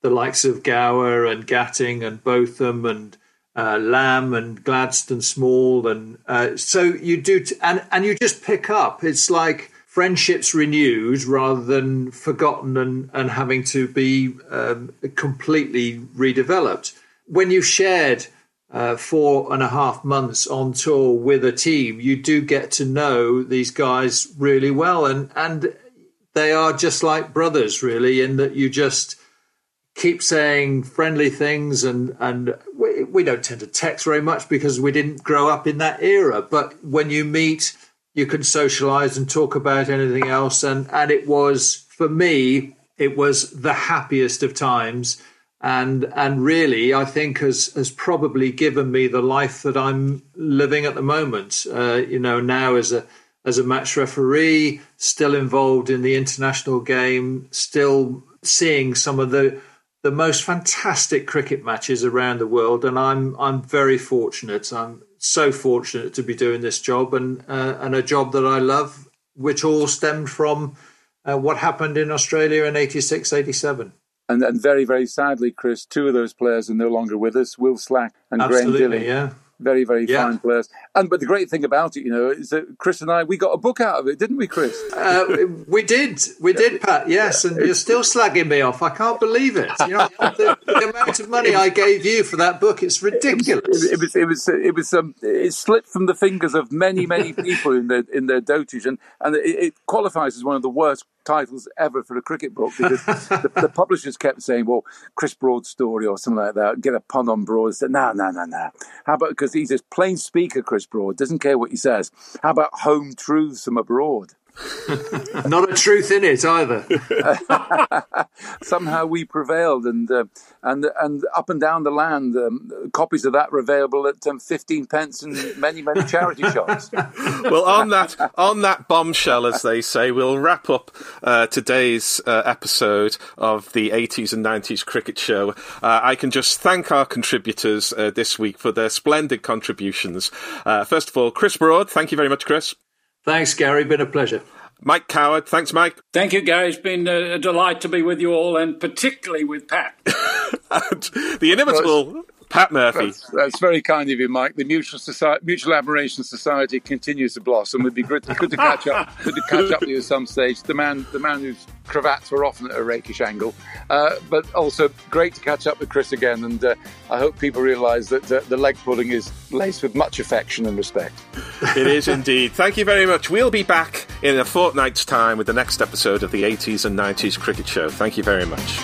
Speaker 2: the likes of Gower and Gatting and Botham and uh, Lamb and Gladstone Small, and uh, so you do, t- and and you just pick up. It's like friendships renewed rather than forgotten and and having to be um, completely redeveloped. When you shared uh, four and a half months on tour with a team, you do get to know these guys really well, and and they are just like brothers, really, in that you just keep saying friendly things and and we, we don't tend to text very much because we didn't grow up in that era. But when you meet you can socialize and talk about anything else. And and it was for me it was the happiest of times. And and really I think has has probably given me the life that I'm living at the moment. Uh, you know now as a as a match referee still involved in the international game still seeing some of the the most fantastic cricket matches around the world, and I'm I'm very fortunate. I'm so fortunate to be doing this job and uh, and a job that I love, which all stemmed from uh, what happened in Australia in 86, 87.
Speaker 4: And, and very, very sadly, Chris, two of those players are no longer with us Wilf Slack and Graham
Speaker 2: Absolutely,
Speaker 4: Dilley.
Speaker 2: yeah.
Speaker 4: Very, very
Speaker 2: Yeah.
Speaker 4: fine players. And But the great thing about it, you know, is that Chris and I, we got a book out of it, didn't we, Chris?
Speaker 2: Uh, we did, we did, Pat. Yes, and you're still slagging me off. I can't believe it. You know, the, the amount of money I gave you for that book, it's ridiculous.
Speaker 4: It, it was, it was, it was, um, it slipped from the fingers of many, many people in their in their dotage, and and it, it qualifies as one of the worst titles ever for a cricket book because the, the publishers kept saying, "Well, Chris Broad's story" or something like that. Get a pun on Broad. Said, "No, no, no, no. How about because he's a plain speaker, Chris Broad doesn't care what he says. How about home truths from abroad?"
Speaker 2: Not a truth in it either.
Speaker 4: somehow we prevailed, and uh, and and up and down the land, um, copies of that were available at um, fifteen pence in many many charity shops.
Speaker 1: well, on that on that bombshell, as they say, we'll wrap up uh, today's uh, episode of the 80s and 90s cricket show. Uh, I can just thank our contributors uh, this week for their splendid contributions. Uh, first of all, Chris Broad, thank you very much, Chris.
Speaker 2: Thanks, Gary. Been a pleasure.
Speaker 1: Mike Coward, thanks, Mike.
Speaker 3: Thank you, Gary. It's been a a delight to be with you all, and particularly with Pat.
Speaker 1: And the inimitable Pat Murphy.
Speaker 4: That's, that's very kind of you, Mike. The Mutual Society, Mutual Admiration Society continues to blossom. It'd be good, good to catch up. Good to catch up with you at some stage. The man, the man whose cravats were often at a rakish angle, uh, but also great to catch up with Chris again. And uh, I hope people realise that uh, the leg pudding is laced with much affection and respect.
Speaker 1: It is indeed. Thank you very much. We'll be back in a fortnight's time with the next episode of the 80s and 90s cricket show. Thank you very much.